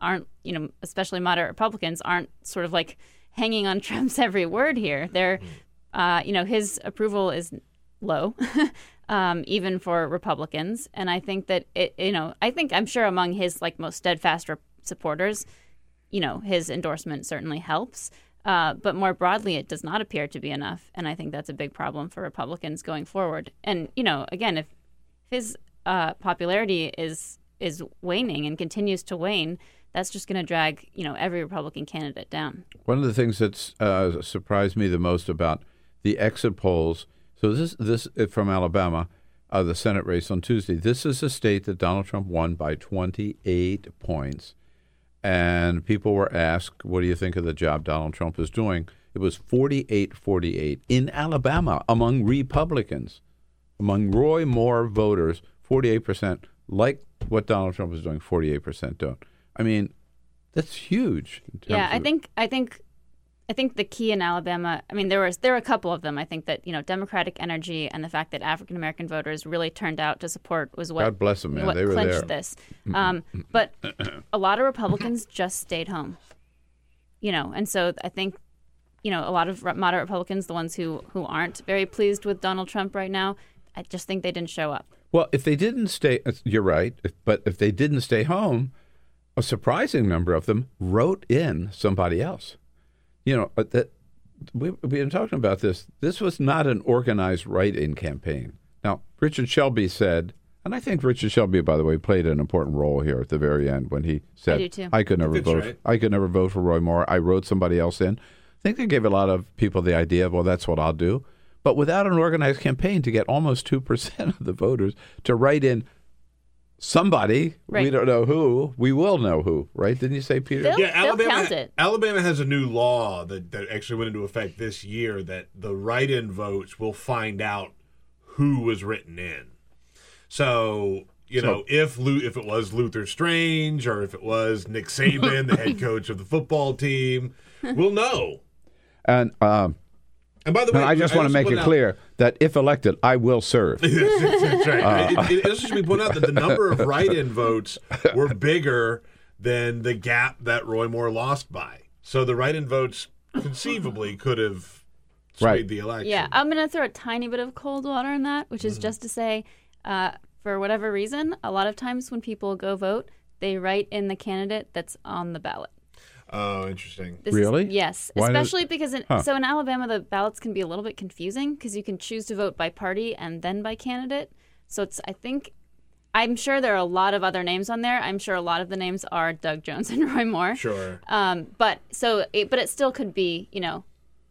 aren't, you know, especially moderate Republicans aren't sort of like hanging on Trump's every word here. They're, uh, you know, his approval is low, um, even for Republicans, and I think that it, you know, I think I'm sure among his like most steadfast rep- supporters, you know, his endorsement certainly helps. Uh, but more broadly, it does not appear to be enough, and I think that's a big problem for Republicans going forward. And you know, again, if his uh, popularity is is waning and continues to wane, that's just going to drag you know every Republican candidate down. One of the things that uh, surprised me the most about the exit polls. So this this from Alabama, uh, the Senate race on Tuesday. This is a state that Donald Trump won by 28 points, and people were asked, "What do you think of the job Donald Trump is doing?" It was 48-48 in Alabama among Republicans, among Roy Moore voters. 48 percent like what Donald Trump is doing. 48 percent don't. I mean, that's huge. Yeah, I think I think I think the key in Alabama. I mean, there was there were a couple of them. I think that you know Democratic energy and the fact that African American voters really turned out to support was what God bless 'em, man. what They were clinched there. this. Um, but a lot of Republicans just stayed home. You know, and so I think you know a lot of moderate Republicans, the ones who who aren't very pleased with Donald Trump right now, I just think they didn't show up. Well, if they didn't stay, uh, you're right. But if they didn't stay home, a surprising number of them wrote in somebody else. You know, uh, that we, we've been talking about this. This was not an organized write-in campaign. Now, Richard Shelby said, and I think Richard Shelby, by the way, played an important role here at the very end when he said, do too. could never That's vote. right. I could never vote for Roy Moore. I wrote somebody else in." I think they gave a lot of people the idea of, "Well, that's what I'll do." But without an organized campaign to get almost 2% of the voters to write in somebody, we don't know who, we will know who, right? Didn't you say, Peter? They'll- yeah, they'll Alabama. count it. Alabama has a new law that, that actually went into effect this year that the write-in votes will find out who was written in. So you So- know if Lu- if it was Luther Strange or if it was Nick Saban, the head coach of the football team, we'll know. And, um, And by the way, and I just want to make put it out- clear that if elected, I will serve. That's, that's right. Uh, it, it, it should be pointed out that the number of write-in votes were bigger than the gap that Roy Moore lost by. So the write-in votes conceivably could have swayed Right. the election. Yeah, I'm going to throw a tiny bit of cold water in that, which Mm-hmm. is just to say, uh, for whatever reason, a lot of times when people go vote, they write in the candidate that's on the ballot. Oh, interesting. This is- Really? yes, Why does- especially because in, Huh. so in Alabama the ballots can be a little bit confusing because you can choose to vote by party and then by candidate. So it's I think I'm sure there are a lot of other names on there. I'm sure a lot of the names are Doug Jones and Roy Moore. Sure. Um, but so it, but it still could be you know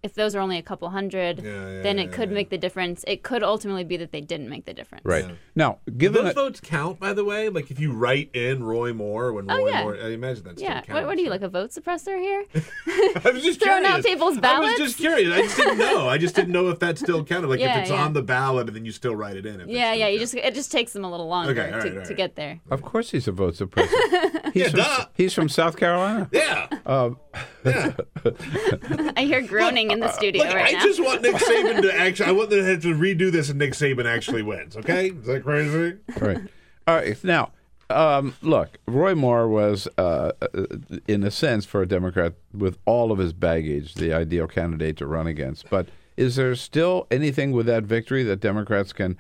if those are only a couple hundred, Yeah, yeah, then yeah, it could make the difference. It could ultimately be that they didn't make the difference. Right. Now, Do those it, votes count, by the way? Like if you write in Roy Moore when Oh, Roy yeah. Moore, I imagine that's still Yeah. counts. What, what are you like a vote suppressor here? I was just Throwing curious. out people's I was just curious. I just didn't know. I just didn't know if that still counted. Like Yeah, if it's yeah. on the ballot and then you still write it in. If yeah, it's yeah. You just it just takes them a little longer Okay, all to, right, all to right. get there. of course he's a vote suppressor. He's, Yeah, from, he's from South Carolina. Yeah. Um, I hear groaning in the studio Look, right I now. just want Nick Saban to actually. I want them to to redo this, and Nick Saban actually wins. Okay, is that crazy? right. All right. Now, um, look, Roy Moore was, uh, uh, in a sense, for a Democrat, with all of his baggage, the ideal candidate to run against. But is there still anything with that victory that Democrats can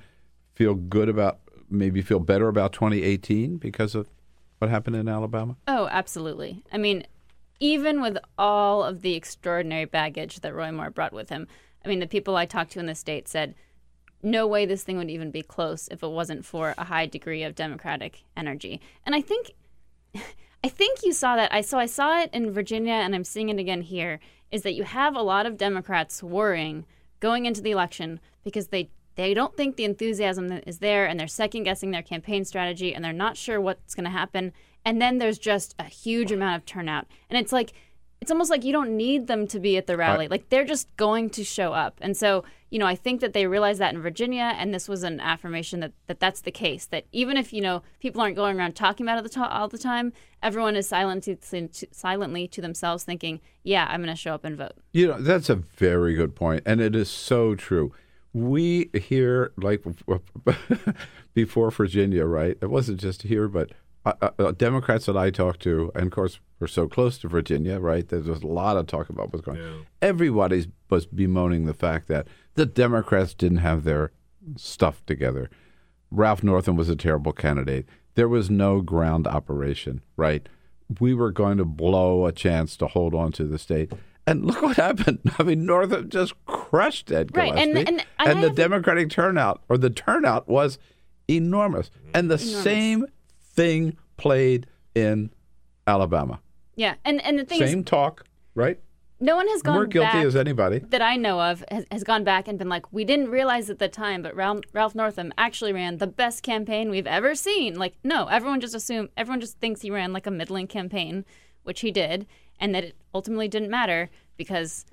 feel good about maybe feel better about 2018 because of what happened in Alabama? Oh, absolutely. I mean, even with all of the extraordinary baggage that Roy Moore brought with him, I mean, the people I talked to in the state said, no way this thing would even be close if it wasn't for a high degree of democratic energy. And I think I think you saw that. I so I saw it in Virginia and I'm seeing it again here is that you have a lot of Democrats worrying going into the election because they they don't think the enthusiasm is there and they're second guessing their campaign strategy and they're not sure what's going to happen. And then there's just a huge amount of turnout. And it's like, it's almost like you don't need them to be at the rally. Like they're just going to show up. And so, you know, I think that they realized that in Virginia, and this was an affirmation that, that that's the case. That even if you know people aren't going around talking about it to- all the time, everyone is silently silently to themselves thinking, "Yeah, I'm going to show up and vote." You know, that's a very good point, and it is so true. We here, like before Virginia, right? It wasn't just here, but uh, uh, Democrats that I talked to, and of course we're so close to Virginia, right? There's a lot of talk about what's going on. Everybody was bemoaning the fact that the Democrats didn't have their stuff together. Ralph Northam was a terrible candidate. There was no ground operation, right? We were going to blow a chance to hold on to the state. And look what happened. I mean, Northam just crushed Ed Right, and- Gillespie. and and the have- Democratic turnout, or the turnout, was enormous. And the Enormous. same thing played in Alabama. Yeah, and and the thing Same is, talk, right? no one has gone. We're guilty back as anybody. that I know of has, has gone back and been like, we didn't realize at the time, but Ralph, Ralph Northam actually ran the best campaign we've ever seen. Like, no, everyone just assume everyone just thinks he ran like a middling campaign, which he did, and that it ultimately didn't matter because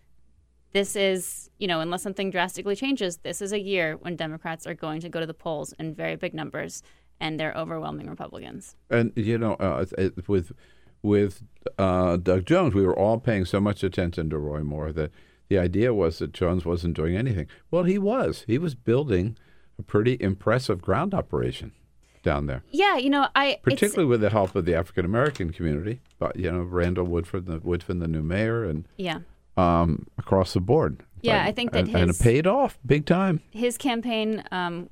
this is, you know, unless something drastically changes, this is a year when Democrats are going to go to the polls in very big numbers, and they're overwhelming Republicans. And you know, uh, it, with with uh, Doug Jones, we were all paying so much attention to Roy Moore that the idea was that Jones wasn't doing anything. Well, he was. He was building a pretty impressive ground operation down there, Yeah, you know, I particularly with the help of the African American community. But you know, Randall Woodford, the Woodfin, the new mayor, and yeah. um, across the board. Yeah, But- I think that and, and it paid off big time. his campaign um,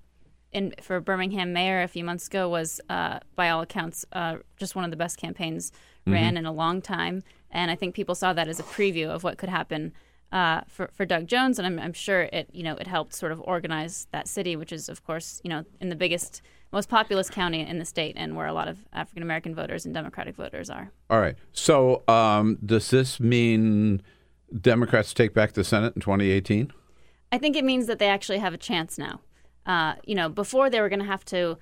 in for Birmingham mayor a few months ago was, uh, by all accounts, uh, just one of the best campaigns ran Mhm. in a long time. And I think people saw that as a preview of what could happen uh, for for Doug Jones. And I'm, I'm sure it you know it helped sort of organize that city, which is of course you know in the biggest, most populous county in the state, and where a lot of African American voters and Democratic voters are. All right. So, um, does this mean Democrats take back the Senate in 2018? I think it means that they actually have a chance now. Uh, you know, before they were going to have to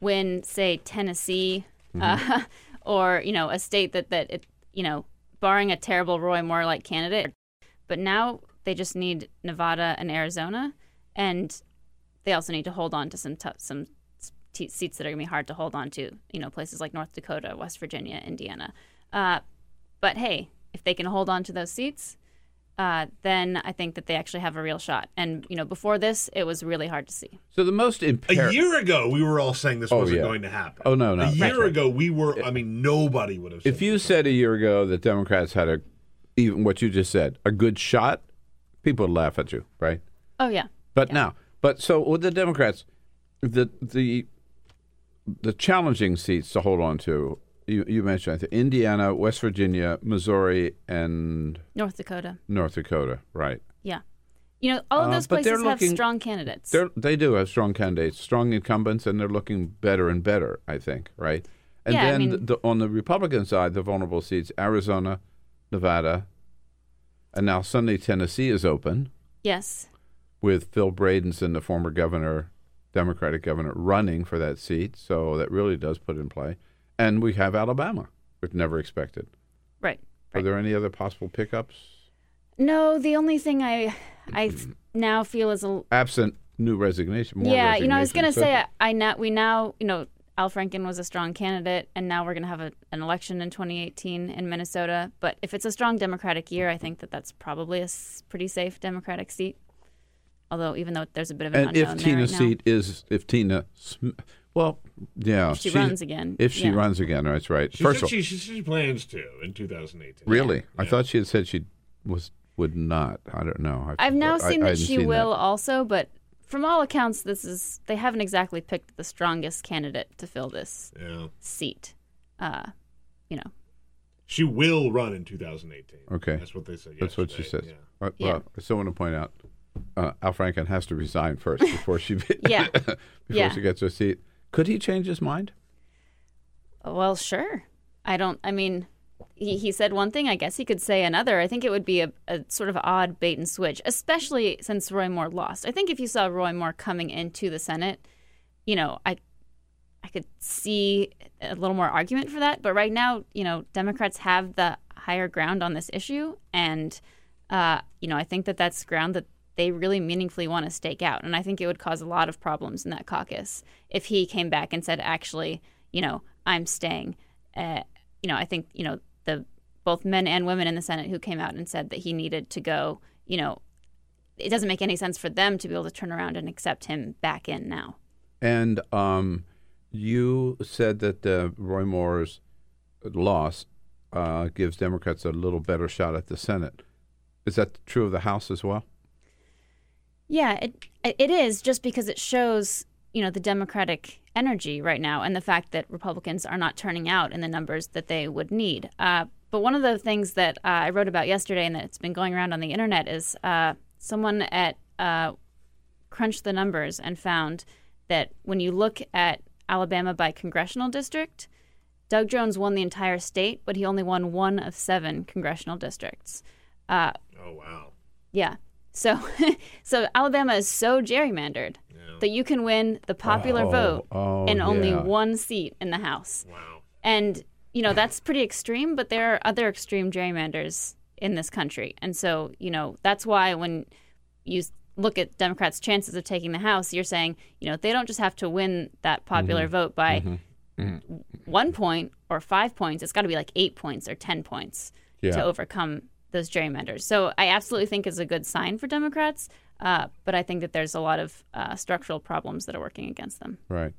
win, say, Tennessee, uh, or you know, a state that that it, you know, barring a terrible Roy Moore like candidate. But now they just need Nevada and Arizona, and they also need to hold on to some tough, some t- seats that are going to be hard to hold on to. You know, places like North Dakota, West Virginia, Indiana. Uh, but hey, if they can hold on to those seats, uh, then I think that they actually have a real shot. And you know, before this, it was really hard to see. So the most A year ago, we were all saying this Oh, wasn't yeah. going to happen. Oh, no, no. A year right. ago, we were. I mean, nobody would have. Said If you said a year ago that Democrats had a, even what you just said, a good shot, people would laugh at you, right? Oh yeah, But now, but so with the Democrats, the the the challenging seats to hold on to. You, you mentioned I think, Indiana, West Virginia, Missouri, and North Dakota. North Dakota, right? Yeah, you know, all of Uh, those they're places have looking- strong candidates. They're, they do have strong candidates, strong incumbents, and they're looking better and better. I think, right? And Yeah, I then mean- the, on the Republican side, the vulnerable seats: Arizona, Nevada, and now suddenly Tennessee is open Yes. with Phil Bredesen, the former governor, Democratic governor, running for that seat. So that really does put in play. And we have Alabama, which never expected. Right. Are there any other possible pickups No, the only thing I I f- now feel is a absent new resignation? More yeah. You know, I was gonna resignations? say I, I now we now you know Al Franken was a strong candidate, and now we're gonna have a, an election in 2018 in Minnesota. But if it's a strong Democratic year, I think that that's probably a pretty safe Democratic seat. Although, even though there's a bit of an and if Tina's right now. seat is if Tina, well, yeah, If she runs again, If she yeah. runs again, that's right. she First said of all, she, she, she plans to in 2018. really, I thought she had said she was would not. I don't know. I've now I- seen I that hadn't she seen will also, but from all accounts, this is they haven't exactly picked the strongest candidate to fill this Yeah. seat. Uh, you know, She will run in 2018. Okay. That's what they said. That's what she yesterday. says. Yeah. Well, Yeah. I still want to point out uh, Al Franken has to resign first before she Yeah. before Yeah. she gets her seat. Could he change his mind? well, sure. I don't. I mean, he, he said one thing. I guess he could say another. I think it would be a, a sort of odd bait and switch, especially since Roy Moore lost. I think if you saw Roy Moore coming into the Senate, you know, I I could see a little more argument for that. But right now, you know, Democrats have the higher ground on this issue, and uh, you know, I think that that's ground that they really meaningfully want to stake out. And I think it would cause a lot of problems in that caucus if he came back and said, actually, you know, I'm staying. Uh, you know, I think you know the both men and women in the Senate who came out and said that he needed to go. You know, it doesn't make any sense for them to be able to turn around and accept him back in now. And um, you said that uh, Roy Moore's loss uh, gives Democrats a little better shot at the Senate. Is that true of the House as well? Yeah, it it is just because it shows you know the Democratic energy right now and the fact that Republicans are not turning out in the numbers that they would need. Uh, but one of the things that uh, I wrote about yesterday and that's been going around on the internet is uh, someone at uh, crunched the numbers and found that when you look at Alabama by congressional district, Doug Jones won the entire state, but he only won one of seven congressional districts. Uh, Oh wow. yeah. So, so Alabama is so gerrymandered that you can win the popular Oh, vote oh, in only yeah. one seat in the House. Wow. And you know that's pretty extreme, but there are other extreme gerrymanders in this country, and so you know that's why when you look at Democrats' chances of taking the House, you're saying you know they don't just have to win that popular Mhm. vote by Mhm. Mhm. one point or five points. It's got to be like eight points or ten points Yeah. to overcome those gerrymanders. So I absolutely think is a good sign for Democrats, uh, but I think that there's a lot of uh, structural problems that are working against them. Right.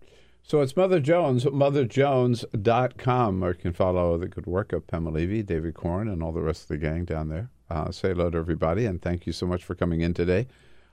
So it's Mother Jones, motherjones.com, or you can follow the good work of Pamela Levy, David Corn, and all the rest of the gang down there. Uh, say hello to everybody, and thank you so much for coming in today.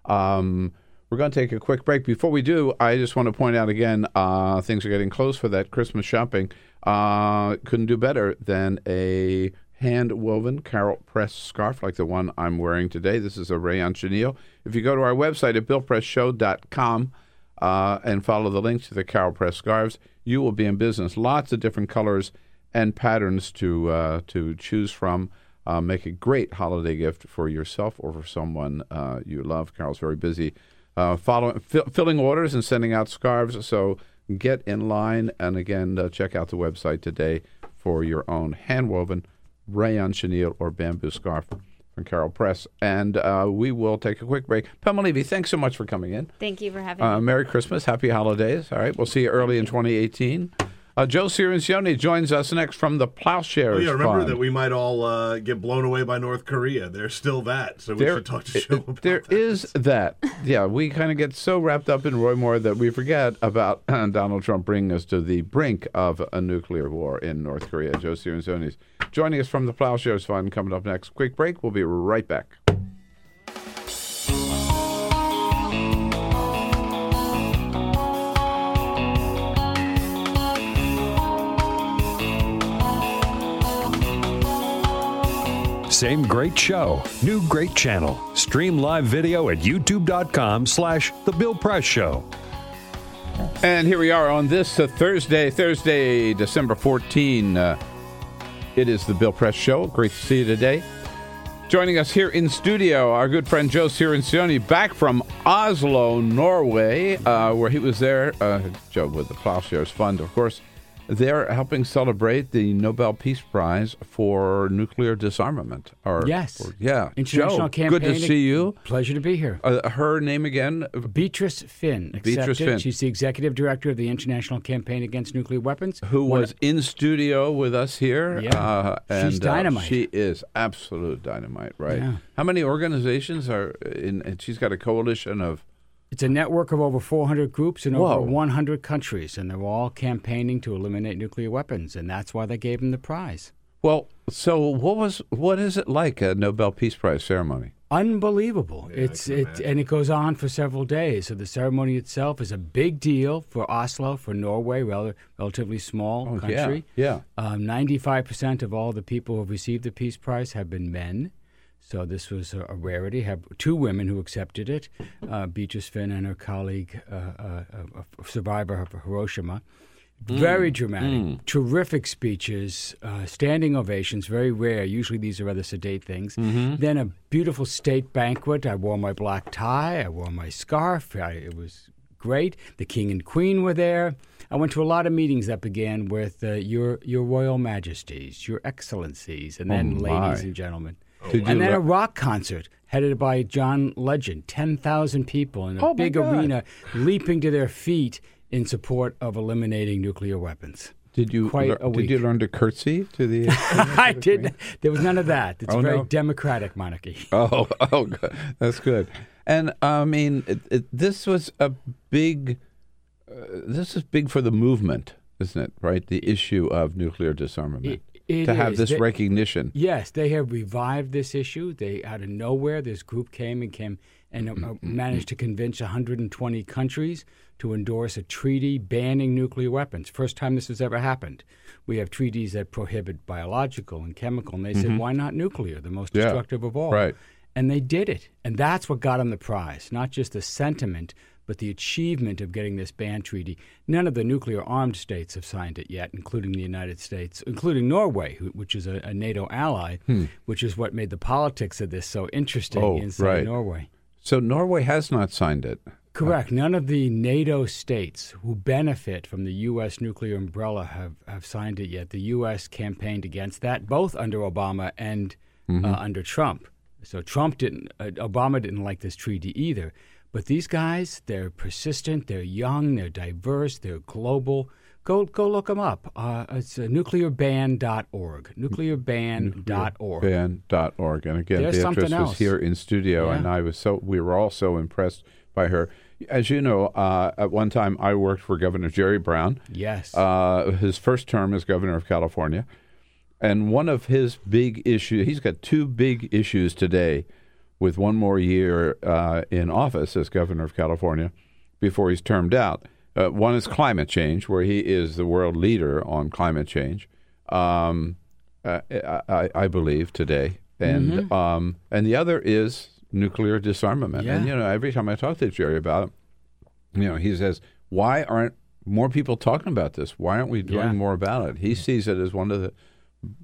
Um, we're going to take a quick break. Before we do, I just want to point out again uh, things are getting close for that Christmas shopping. Uh, couldn't do better than a hand woven Carol Press scarf like the one I'm wearing today. This is a rayon chenille. If you go to our website at billpressshow.com, uh, and follow the link to the Carol Press scarves, you will be in business. Lots of different colors and patterns to uh, to choose from. Uh, make a great holiday gift for yourself or for someone uh, you love. Carol's very busy uh, following, fill, filling orders and sending out scarves. So get in line and again uh, check out the website today for your own hand woven rayon chenille or bamboo scarf from Carol Press. And uh, we will take a quick break. Pamela Levy, thanks so much for coming in. Thank you for having Uh, me. Merry Christmas, Happy Holidays. All right, we'll see you early in 2018. Uh, Joe Cirincione joins us next from the Plowshares Oh yeah, remember Fund. that we might all uh, get blown away by North Korea. There's still that, so we There- should talk to Joe about There is that. Yeah, we kind of get so wrapped up in Roy Moore that we forget about Donald Trump bringing us to the brink of a nuclear war in North Korea. Joe Cirincione is joining us from the Plowshares Fund. Coming up next. Quick break. We'll be right back. Same great show, new great channel. Stream live video at youtube.com slash The Bill Press Show. And here we are on this uh, Thursday, Thursday, December 14. Uh, it is the Bill Press Show. Great to see you today. Joining us here in studio, our good friend Joe Cirincione, back from Oslo, Norway, uh, where he was there. Uh, Joe with the Plowshares Fund, of course. They're helping celebrate the Nobel Peace Prize for nuclear disarmament. Or, Yes. or- yeah. International Joe, campaign. good to see you. Pleasure to be here. Uh, her name again? Beatrice Fihn. Beatrice. Fihn. She's the executive director of the International Campaign Against Nuclear Weapons. who One- was in studio with us here. Yeah. Uh, She's and, uh, dynamite. she is absolute dynamite, right? Yeah. How many organizations are in? And she's got a coalition of. It's a network of over 400 groups in Whoa. over 100 countries, and they're all campaigning to eliminate nuclear weapons, and that's why they gave him the prize. Well, so what was what is it like a Nobel Peace Prize ceremony? unbelievable. it's it and it goes on for several days. So the ceremony itself is a big deal for Oslo, for Norway, rel- relatively small Oh, yeah, country. yeah. Um, ninety-five percent of all the people who have received the Peace Prize have been men. So this was a, a rarity. Have two women who accepted it, uh, Beatrice Fihn and her colleague, uh, uh, a, a survivor of Hiroshima. Very Mm, dramatic, mm. terrific speeches, uh, standing ovations, very rare. Usually these are rather sedate things. Mm-hmm. Then a beautiful state banquet. I wore my black tie, I wore my scarf. I, it was great. The king and queen were there. I went to a lot of meetings that began with uh, your your royal majesties, your excellencies, and Oh, then my. ladies and gentlemen. You and then a rock concert headed by John Legend. 10,000 people in a Oh, big arena leaping to their feet in support of eliminating nuclear weapons. Did you Quite a did you learn to curtsy to the? I did. There was none of that. It's Oh, a very no? democratic monarchy. Oh, oh, good. that's good. And I mean, it, it, this was a big. Uh, this is big for the movement, isn't it? Right, the issue of nuclear disarmament. It to have is. this They- recognition. Yes, they have revived this issue. They out of nowhere, this group came and came and uh, managed to convince 120 countries to endorse a treaty banning nuclear weapons. First time this has ever happened. We have treaties that prohibit biological and chemical, and they said, Mhm. why not nuclear, the most Yeah, destructive of all? right. And they did it, and that's what got them the prize. Not just the sentiment, but the achievement of getting this ban treaty. None of the nuclear armed states have signed it yet, including the United States, including Norway, who, which is a, a NATO ally, Hmm. which is what made the politics of this so interesting Oh, inside right. Norway. So Norway has not signed it. Correct. None of the NATO states who benefit from the U.S. nuclear umbrella have, have signed it yet. The U.S. campaigned against that, both under Obama and Mhm. uh, under Trump. So Trump didn't, uh, Obama didn't like this treaty either. But these guys, they're persistent, they're young, they're diverse, they're global. Go go look them up. Uh, it's uh, nuclearban.org. Nuclearban.org. Ban.org. And again, There's Beatrice was here in studio, Yeah. and I was so we were all so impressed by her. As you know, uh, at one time I worked for Governor Jerry Brown. Yes. Uh, his first term as governor of California, and one of his big issues. He's got two big issues today, with one more year uh, in office as governor of California before he's termed out. Uh, one is climate change, where he is the world leader on climate change. Um, uh, I, I- believe today, and Mhm. um, and the other is nuclear disarmament. And you know, every time I talk to Jerry about it, you know, he says, "Why aren't more people talking about this? Why aren't we doing Yeah. more about it?" He sees it as one of the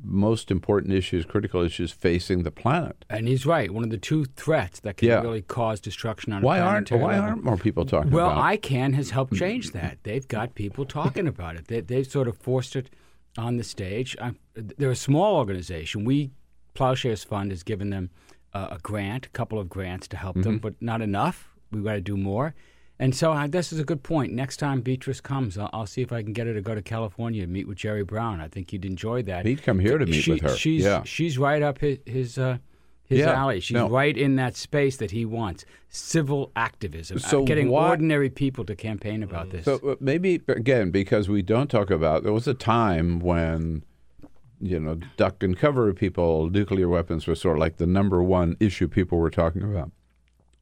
most important issues, critical issues facing the planet. And he's right. One of the two threats that can Yeah. really cause destruction on Why a aren't Why level. aren't more people talking well, about it? Well, ICAN has helped change that. They've got people talking about it. They, they've sort of forced it on the stage. i they're a small organization. We, Plowshares Fund, has given them uh, a grant, a couple of grants to help them, Mhm. but not enough. We've got to do more. And so uh, this is a good point. Next time Beatrice comes, I'll, I'll see if I can get her to go to California and meet with Jerry Brown. I think he'd enjoy that. He'd come here to meet She- with her. She's, Yeah. she's right up his his, uh, his Yeah. alley. She's No. right in that space that he wants. Civil activism, uh, So getting why- ordinary people to campaign about this. So uh, maybe again because we don't talk about there was a time when you know duck and cover people nuclear weapons was sort of like the number one issue people were talking about.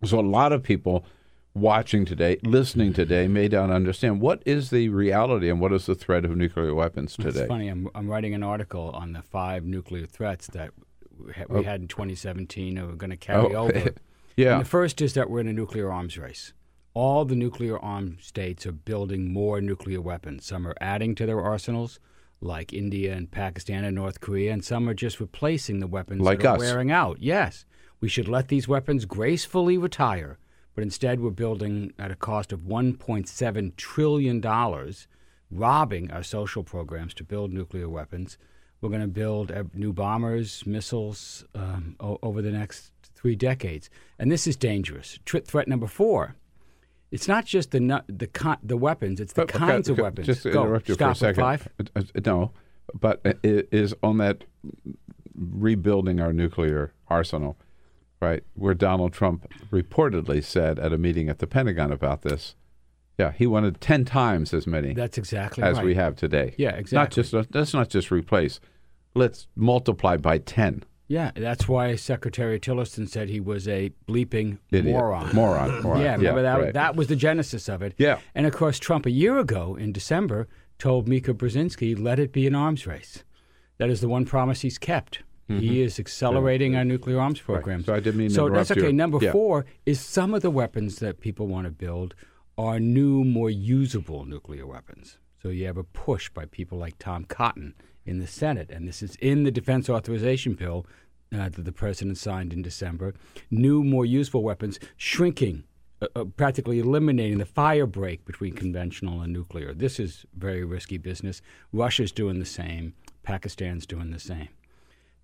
So a lot of people watching today, listening today, may not understand what is the reality and what is the threat of nuclear weapons today? It's funny. I'm, I'm writing an article on the five nuclear threats that we ha- we Oh. had in 2017 and we're going to carry Oh, over. yeah. And the first is that we're in a nuclear arms race. All the nuclear armed states are building more nuclear weapons. Some are adding to their arsenals, like India and Pakistan and North Korea, and some are just replacing the weapons Like that are us. wearing out. Yes, we should let these weapons gracefully retire, but instead we're building at a cost of 1.7 trillion dollars, robbing our social programs to build nuclear weapons. We're going to build uh, new bombers, missiles um, o- over the next three decades, and this is dangerous. Tr- threat number four. It's not just the nu- the con- the weapons; it's the But- kinds of weapons. Just to Go. interrupt you Stop for a second. Five. Uh, uh, No, but it is on that rebuilding our nuclear arsenal, right? Where Donald Trump reportedly said at a meeting at the Pentagon about this. Yeah, he wanted ten times as many. That's exactly as right. we have today. Yeah, exactly. Not just uh, let's not just replace. Let's multiply by ten Yeah, that's why Secretary Tillerson said he was a bleeping Idiot. moron. Moron, moron. Yeah, remember Yeah, that? right. That was the genesis of it. Yeah. And of course, Trump a year ago in December told Mika Brzezinski, "Let it be an arms race." That is the one promise he's kept. He is accelerating our nuclear arms program. Mm-hmm. So I didn't mean So that's okay. you. Number Yeah. four is some of the weapons that people want to build are new, more usable nuclear weapons. So you have a push by people like Tom Cotton in the Senate, and this is in the defense authorization bill uh, that the president signed in December. New, more useful weapons, shrinking, uh, uh, practically eliminating the fire break between conventional and nuclear. This is very risky business. Russia's doing the same. Pakistan's doing the same.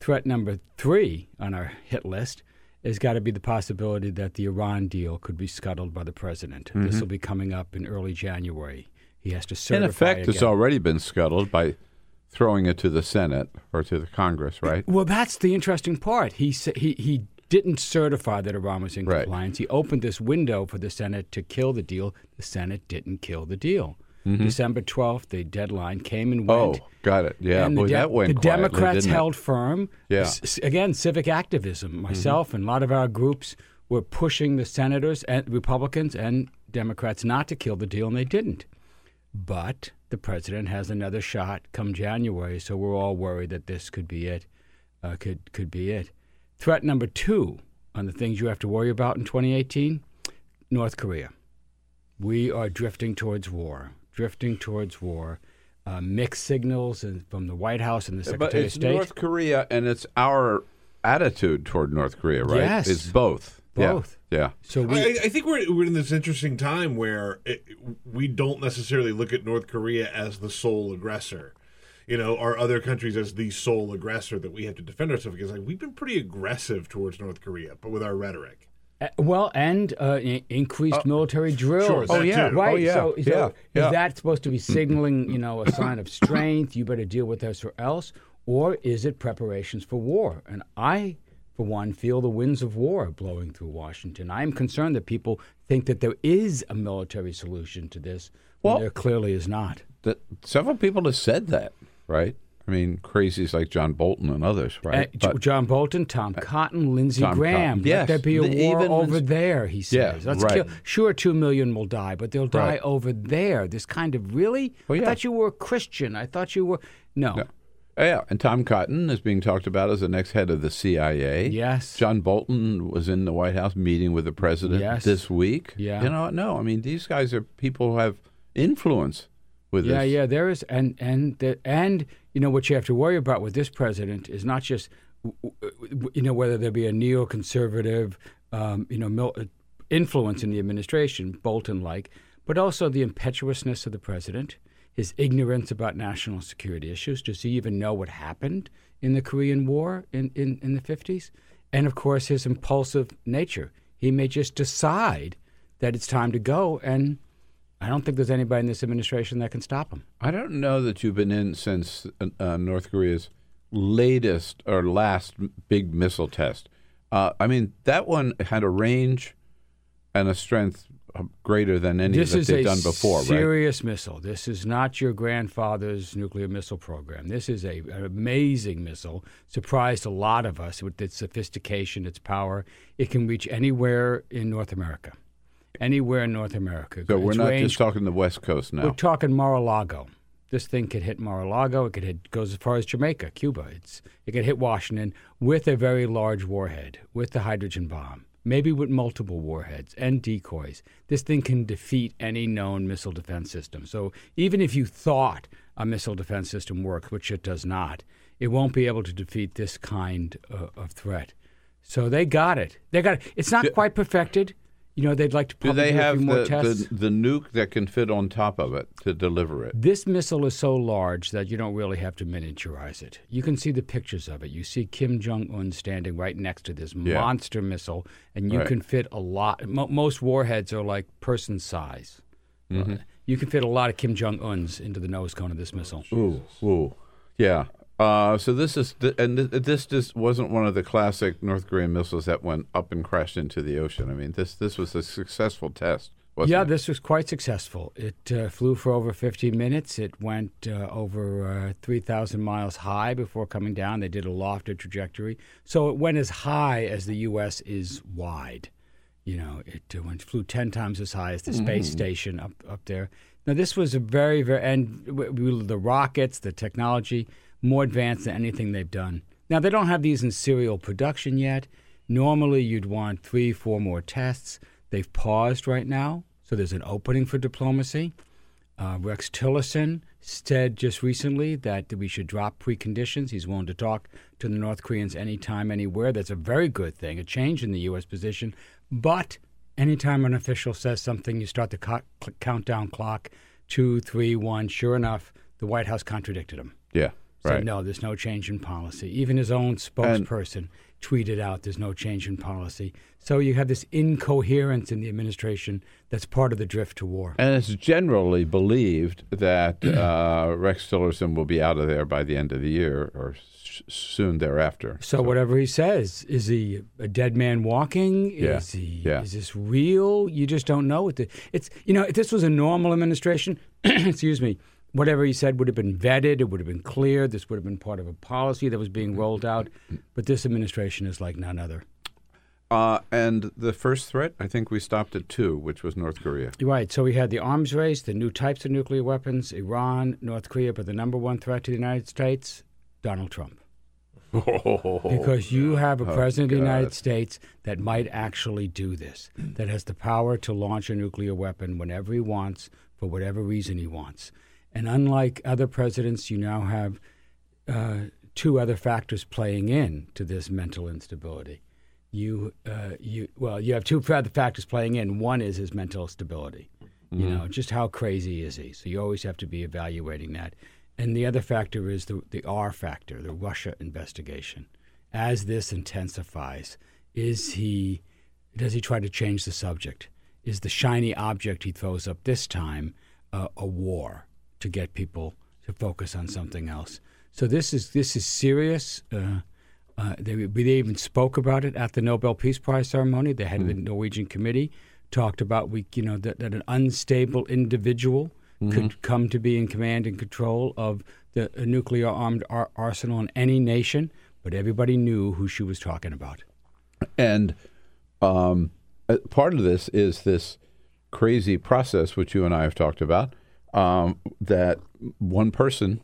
Threat number three on our hit list has got to be the possibility that the Iran deal could be scuttled by the president. This Mhm. will be coming up in early January. He has to certify. In effect, it's already been scuttled by throwing it to the Senate or to the Congress, right? Well, that's the interesting part. He sa- he he didn't certify that Iran was in Right. compliance. He opened this window for the Senate to kill the deal. The Senate didn't kill the deal. Mhm. December twelfth, the deadline came and went. Oh, got it. Yeah, and the boy, De- that went The quietly, Democrats held firm. Yeah. S- again, civic activism. Myself and a lot of our groups were pushing the senators and Republicans and Democrats not to kill the deal, and they didn't. But the president has another shot come January, so we're all worried that this could be it. Uh, could could be it. Threat number two on the things you have to worry about in 2018: North Korea. We are drifting towards war. Drifting towards war. Uh, mixed signals and from the White House and the But Secretary of it's State. North Korea, and it's our attitude toward North Korea, right? Yes. It's both. Both. Yeah. So I, I think we're, we're in this interesting time where it, we don't necessarily look at North Korea as the sole aggressor, you know, or other countries as the sole aggressor that we have to defend ourselves against. Like we've been pretty aggressive towards North Korea, but with our rhetoric. Uh, well, and uh, increased military drills. sure, Oh, yeah. too. right. Oh, yeah. So, so Yeah, yeah. is that supposed to be signaling, you know, a sign of strength? You better deal with us or else, or is it preparations for war? And I, for one, feel the winds of war blowing through Washington. I am concerned that people think that there is a military solution to this when Well- there clearly is not. That several people have said that, right? I mean, crazies like John Bolton and others, right? Uh, John Bolton, Tom Cotton, Lindsey Tom Graham. Cotton. Yes, Let there be a the- war over there, he Yeah, says. Let's right. kill. Sure, two million will die, but they'll die Right. over there. This kind of really? Oh, I thought you were a Christian. I thought you were. No. No. Yeah, and Tom Cotton is being talked about as the next head of the CIA. Yes. John Bolton was in the White House meeting with the president Yes. this week. Yeah. You know, no, I mean, these guys are people who have influence with Yeah, this. yeah, there is, and and the, and you know what you have to worry about with this president is not just you know whether there be a neoconservative um, you know mil- influence in the administration, Bolton like, but also the impetuousness of the president, his ignorance about national security issues. Does he even know what happened in the Korean War in, in, in the fifties? And of course, his impulsive nature. He may just decide that it's time to go and. I don't think there's anybody in this administration that can stop him. I don't know that you've been in since uh, North Korea's latest or last big missile test. Uh, I mean, that one had a range and a strength uh, greater than any this that they've done before, right? serious missile. This is not your grandfather's nuclear missile program. This is a, an amazing missile. Surprised a lot of us with its sophistication, its power. It can reach anywhere in North America. Anywhere in North America. So we're not range- just talking the West Coast now. We're talking Mar-a-Lago. This thing could hit Mar-a-Lago. It could hit goes as far as Jamaica, Cuba. It's it could hit Washington with a very large warhead, with the hydrogen bomb, maybe with multiple warheads and decoys. This thing can defeat any known missile defense system. So even if you thought a missile defense system works, which it does not, it won't be able to defeat this kind uh, of threat. So they got it. They got it. It's not quite perfected. You know, they'd like to probably Do they do have more the, tests. the, the nuke that can fit on top of it to deliver it? This missile is so large that you don't really have to miniaturize it. You can see the pictures of it. You see Kim Jong Un standing right next to this Yeah. monster missile, and you Right. can fit a lot. Mo- most warheads are like person size. Mhm. Uh, you can fit a lot of Kim Jong Uns into the nose cone of this missile. Ooh, ooh, yeah. Uh, so this is, th- and th- this just wasn't one of the classic North Korean missiles that went up and crashed into the ocean. I mean, this this was a successful test, wasn't yeah, it? this was quite successful. It uh, flew for over 50 minutes. It went uh, over uh, 3,000 miles high before coming down. They did a lofted trajectory. So it went as high as the U.S. is wide. You know, it uh, went, flew 10 times as high as the space Mhm. station up, up there. Now, this was a very, very, and w- w- the rockets, the technology, more advanced than anything they've done. Now, they don't have these in serial production yet. Normally, you'd want three, four more tests. They've paused right now, so there's an opening for diplomacy. Uh, Rex Tillerson said just recently that we should drop preconditions. He's willing to talk to the North Koreans anytime, anywhere. That's a very good thing, a change in the U.S. position. But anytime an official says something, you start the co- countdown clock two, three, one. Sure enough, the White House contradicted him. Yeah, Said, right. no, there's no change in policy. Even his own spokesperson tweeted out there's no change in policy. So you have this incoherence in the administration that's part of the drift to war. And it's generally believed that uh, Rex Tillerson will be out of there by the end of the year or s- soon thereafter. So, whatever he says, is he a dead man walking? Yeah, Is he? yeah. Is this real? You just don't know. What the, it's you know, if this was a normal administration, excuse me, whatever he said would have been vetted. It would have been clear. This would have been part of a policy that was being rolled out. But this administration is like none other. Uh, and the first threat, I think we stopped at two, which was North Korea. Right. So we had the arms race, the new types of nuclear weapons, Iran, North Korea, but the number one threat to the United States, Donald Trump. Because you have a Oh, president of the United States that might actually do this, that has the power to launch a nuclear weapon whenever he wants, for whatever reason he wants. And unlike other presidents, you now have uh, two other factors playing in to this mental instability. You, uh, you, well, you have two other factors playing in. One is his mental stability. You Mhm. know, just how crazy is he? So you always have to be evaluating that. And the other factor is the, the R factor, the Russia investigation. As this intensifies, is he does he try to change the subject? Is the shiny object he throws up this time uh, a war to get people to focus on something else? So this is this is serious. Uh, uh, they, they even spoke about it at the Nobel Peace Prize ceremony. The head of the Norwegian committee talked about we, you know, that, that an unstable individual could come to be in command and control of the nuclear armed ar- arsenal in any nation. But everybody knew who she was talking about. And um, part of this is this crazy process, which you and I have talked about, um, that one person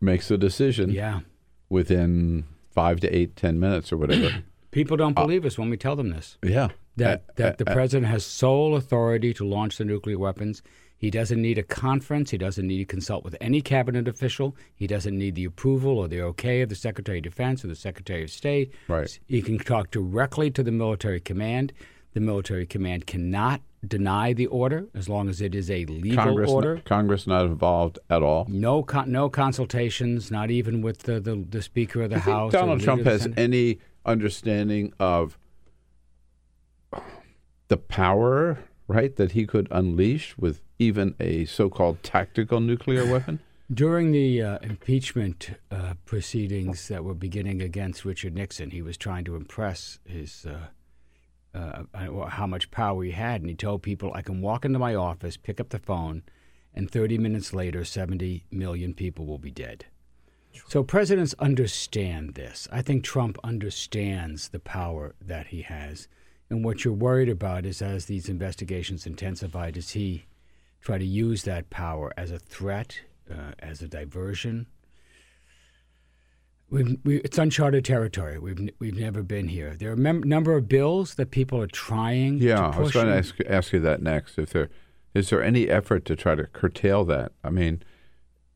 makes a decision Yeah. within five to eight, ten minutes or whatever. People don't believe us when we tell them this. yeah. That Uh, that the uh, uh, president has sole authority to launch the nuclear weapons. He doesn't need a conference. He doesn't need to consult with any cabinet official. He doesn't need the approval or the okay of the Secretary of Defense or the Secretary of State. Right. He can talk directly to the military command. The military command cannot deny the order as long as it is a legal Congress, order. Congress not involved at all. No, con- no consultations, not even with the, the, the Speaker of the House. Donald Trump has any understanding of the power, right, that he could unleash with even a so-called tactical nuclear weapon? During the uh, impeachment uh, proceedings that were beginning against Richard Nixon, he was trying to impress his uh, uh, how much power he had, and he told people, "I can walk into my office, pick up the phone, and 30 minutes later, 70 million people will be dead." So presidents understand this. I think Trump understands the power that he has, and what you're worried about is as these investigations intensify, does he try to use that power as a threat, uh, as a diversion. We've, we, it's uncharted territory. We've we've never been here. There are a mem- number of bills that people are trying. Yeah, I was going to ask, ask you that next. If there is there any effort to try to curtail that? I mean,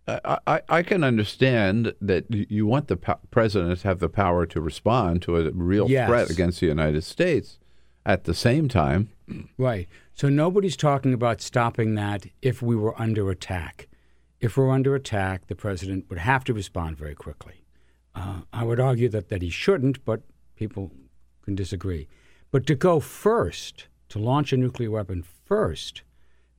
I, I, I can understand that you want the po- president to have the power to respond to a real Yes. threat against the United States. At the same time, Right. So nobody's talking about stopping that if we were under attack. If we're under attack, the president would have to respond very quickly. Uh, I would argue that, that he shouldn't, but people can disagree. But to go first, to launch a nuclear weapon first,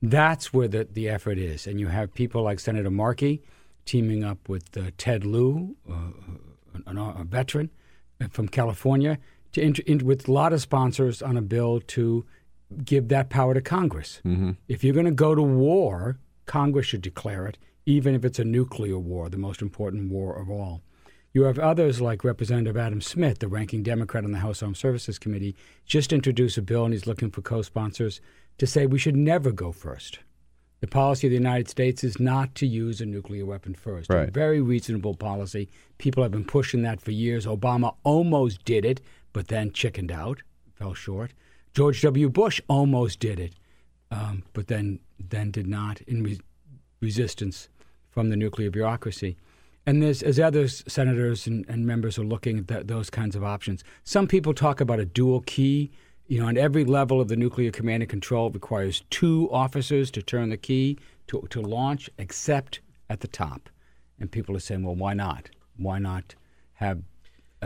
that's where the, the effort is. And you have people like Senator Markey teaming up with uh, Ted Lieu, uh, an, a veteran from California, to int- in, with a lot of sponsors on a bill to give that power to Congress. Mm-hmm. If you're going to go to war, Congress should declare it, even if it's a nuclear war, the most important war of all. You have others like Representative Adam Smith, the ranking Democrat on the House Armed Services Committee, just introduced a bill and he's looking for co sponsors to say we should never go first. The policy of the United States is not to use a nuclear weapon first. Right. A very reasonable policy. People have been pushing that for years. Obama almost did it, but then chickened out, fell short. George W. Bush almost did it, um, but then then did not in re- resistance from the nuclear bureaucracy. And there's, as other senators and, and members are looking at that, those kinds of options, some people talk about a dual key. You know, on every level of the nuclear command and control, it requires two officers to turn the key to, to launch, except at the top. And people are saying, well, why not? Why not have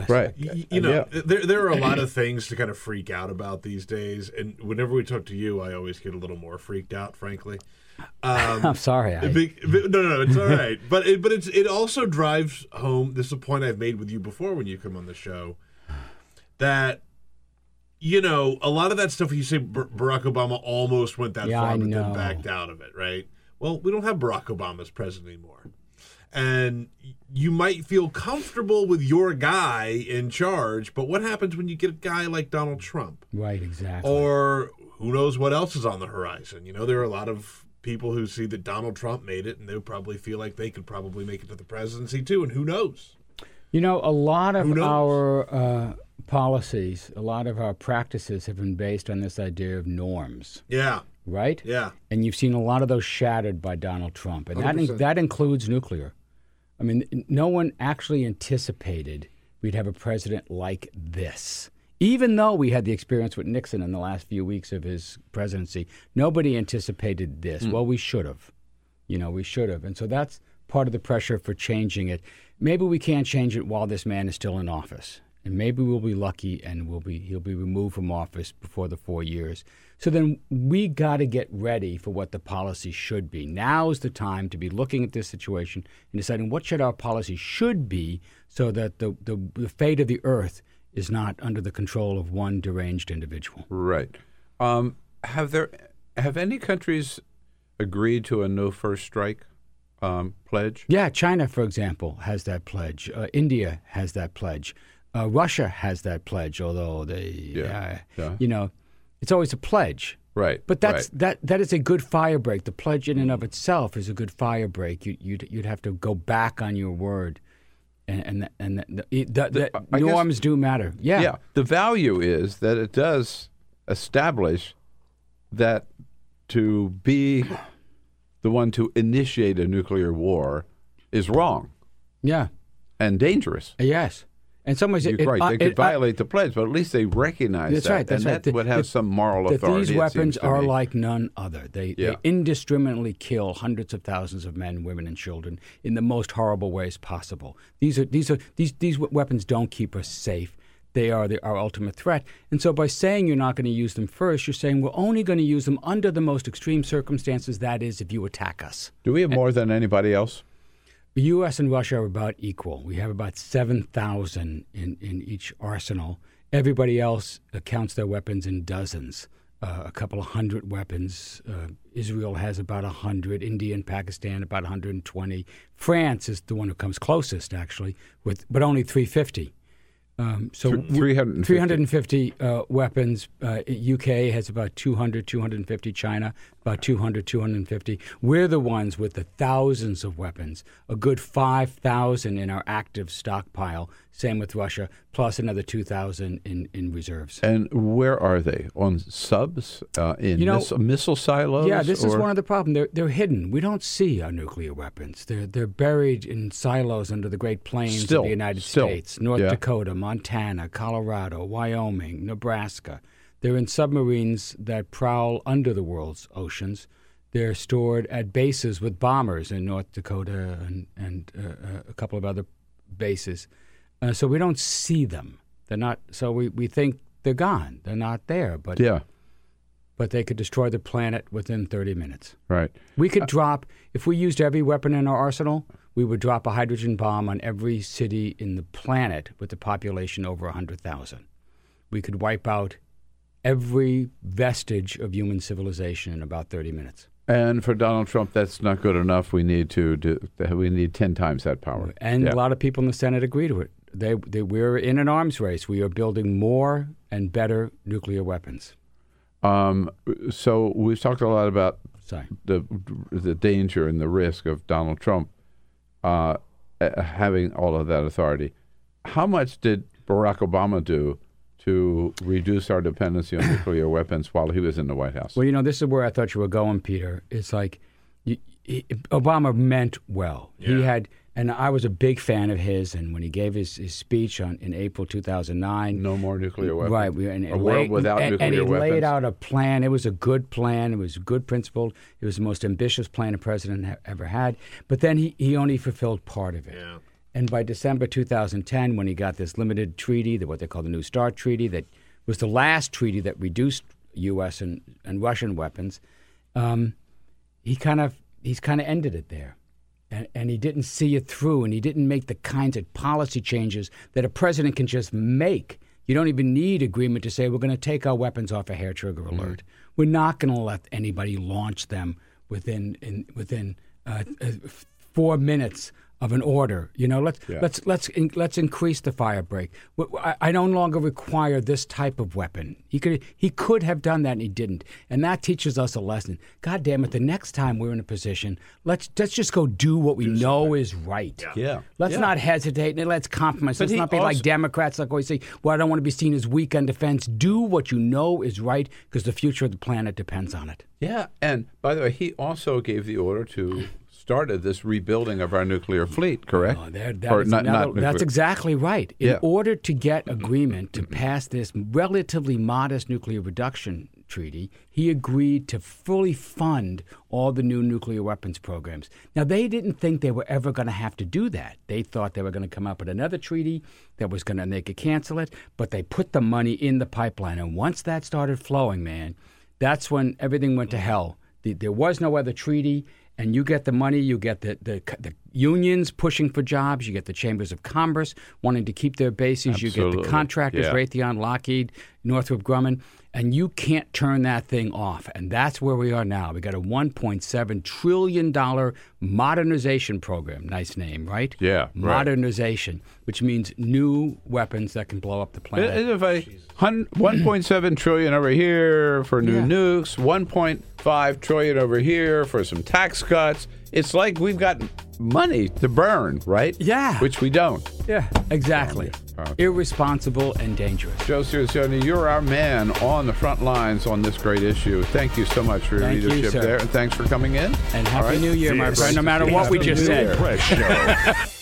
Right. Y- You know, there there are a lot of things to kind of freak out about these days, and whenever we talk to you, I always get a little more freaked out, frankly. Um, I'm sorry. I, Big, no, no, no, it's all right. But it, but it's it also drives home. This is a point I've made with you before when you come on the show. That you know a lot of that stuff. You say Barack Obama almost went that Yeah, far, but then backed out of it. Right. Well, we don't have Barack Obama as president anymore, and you might feel comfortable with your guy in charge. But what happens when you get a guy like Donald Trump? right, exactly. or who knows what else is on the horizon. You know, there are a lot of people who see that Donald Trump made it, and they'll probably feel like they could probably make it to the presidency too. And who knows? You know, a lot of our uh, policies, a lot of our practices have been based on this idea of norms, Yeah, right? yeah. And you've seen a lot of those shattered by Donald Trump, and that 100%. that includes nuclear. I mean, no one actually anticipated we'd have a president like this. Even though we had the experience with Nixon in the last few weeks of his presidency, nobody anticipated this. Hmm. Well, we should have. You know, we should have. And so that's part of the pressure for changing it. Maybe we can't change it while this man is still in office. And maybe we'll be lucky and we'll be he'll be removed from office before the 4 years. So then we got to get ready for what the policy should be. Now is the time to be looking at this situation and deciding what should our policy should be so that the, the, the fate of the earth is not under the control of one deranged individual. Right. Um, have there have any countries agreed to a no first strike um, pledge? Yeah, China, for example, has that pledge. Uh, India has that pledge. Uh, Russia has that pledge, although they, Yeah, uh, yeah. you know, it's always a pledge. Right. But that's right. that that is a good fire break. The pledge in and of itself is a good fire break. You, you'd you'd have to go back on your word, and and and the, the, the, I guess- norms do matter. Yeah. Yeah. The value is that it does establish that to be the one to initiate a nuclear war is wrong yeah, and dangerous. yes. And some ways, it, it, right. They could violate the pledge, but at least they recognize That's that. right. That's and right. that The- would have the- some moral that authority. these weapons are me. like none other. They, Yeah. they indiscriminately kill hundreds of thousands of men, women, and children in the most horrible ways possible. These are these are these these weapons don't keep us safe. They are the, our ultimate threat. And so, by saying you're not going to use them first, you're saying we're only going to use them under the most extreme circumstances. That is, if you attack us. Do we have more than anybody else? The U.S. and Russia are about equal. We have about 7,000 in, in each arsenal. Everybody else counts their weapons in dozens, uh, a couple of hundred weapons. Uh, Israel has about 100, India and Pakistan about 120. France is the one who comes closest, actually, with but only 350. Um, so 350. 350 uh, weapons. Uh, UK has about 200, 250. China about 200, 250. We're the ones with the thousands of weapons. A good 5,000 in our active stockpile. Same with Russia, plus another 2,000 in, in reserves. And where are they? On subs? Uh, in You know- miss- missile silos? Yeah, this is one of the problems. They're, they're hidden. We don't see our nuclear weapons. They're, they're buried in silos under the Great Plains Still, of the United still, States North yeah. Dakota, Montana, Colorado, Wyoming, Nebraska. They're in submarines that prowl under the world's oceans. They're stored at bases with bombers in North Dakota and, and uh, uh, a couple of other bases. Uh, so we don't see them. They're not. So we, we think they're gone. They're not there. But Yeah, but they could destroy the planet within 30 minutes. right. We could drop, if we used every weapon in our arsenal, we would drop a hydrogen bomb on every city in the planet with a population over 100,000. We could wipe out every vestige of human civilization in about 30 minutes. And for Donald Trump, that's not good enough. We need to do. We need ten times that power. And yeah. a lot of people in the Senate agree to it. They, they, we're in an arms race. We are building more and better nuclear weapons. Um, so we've talked a lot about Sorry. the the danger and the risk of Donald Trump uh, having all of that authority. How much did Barack Obama do to reduce our dependency on nuclear weapons while he was in the White House? Well, you know, this is where I thought you were going, Peter. It's like you, he, Obama meant well. Yeah. He had, and I was a big fan of his. And when he gave his, his speech on in April 2009, no more nuclear weapons, right? And, a world without and, nuclear and he weapons. laid out a plan. It was a good plan. It was good principled. It was the most ambitious plan a president ha- ever had. But then he, he only fulfilled part of it. Yeah. And by December 2010, when he got this limited treaty, what they call the New START Treaty, that was the last treaty that reduced U.S. and, and Russian weapons, um, he kind of he's kind of ended it there. And, and he didn't see it through, and he didn't make the kinds of policy changes that a president can just make. You don't even need agreement to say we're going to take our weapons off a hair trigger mm-hmm. alert. Mm-hmm. We're not going to let anybody launch them within in, within uh, uh, four minutes of an order. You know, let's yeah. let's let's in, let's increase the fire break. I, I, no longer require this type of weapon. He could he could have done that and he didn't, and that teaches us a lesson. God damn it! The next time we're in a position, let's let's just go do what we do know something. is right. Yeah. yeah. Let's yeah. not hesitate and let's compromise. But let's not be also, like Democrats, like always say, "Well, I don't want to be seen as weak on defense." Do what you know is right because the future of the planet depends on it. Yeah, and by the way, he also gave the order to started this rebuilding of our nuclear fleet, oh, correct? Oh, that is, not, not that's exactly right. In yeah. order to get agreement to pass this relatively modest nuclear reduction treaty, he agreed to fully fund all the new nuclear weapons programs. Now, they didn't think they were ever going to have to do that. They thought they were going to come up with another treaty that was going to, they could cancel it, but they put the money in the pipeline. And once that started flowing, man, that's when everything went to hell. The, there was no other treaty and you get the money, you get the, the, the unions pushing for jobs, you get the chambers of commerce wanting to keep their bases, Absolutely. you get the contractors, yeah. Raytheon, Lockheed, Northrop Grumman, and you can't turn that thing off. And that's where we are now. We got a 1.7 trillion dollar modernization program. Nice name, right? Yeah, modernization, right. which means new weapons that can blow up the planet. If I 1.7 trillion over here for new yeah. nukes, 1.5 trillion over here for some tax cuts. It's like we've got money to burn, right? Yeah. Which we don't. Yeah, exactly. Okay. Irresponsible and dangerous. Joe Cirincione, you're our man on the front lines on this great issue. Thank you so much for your Thank leadership you, there, and thanks for coming in. And Happy right. New Year, my friend, no matter what we just said.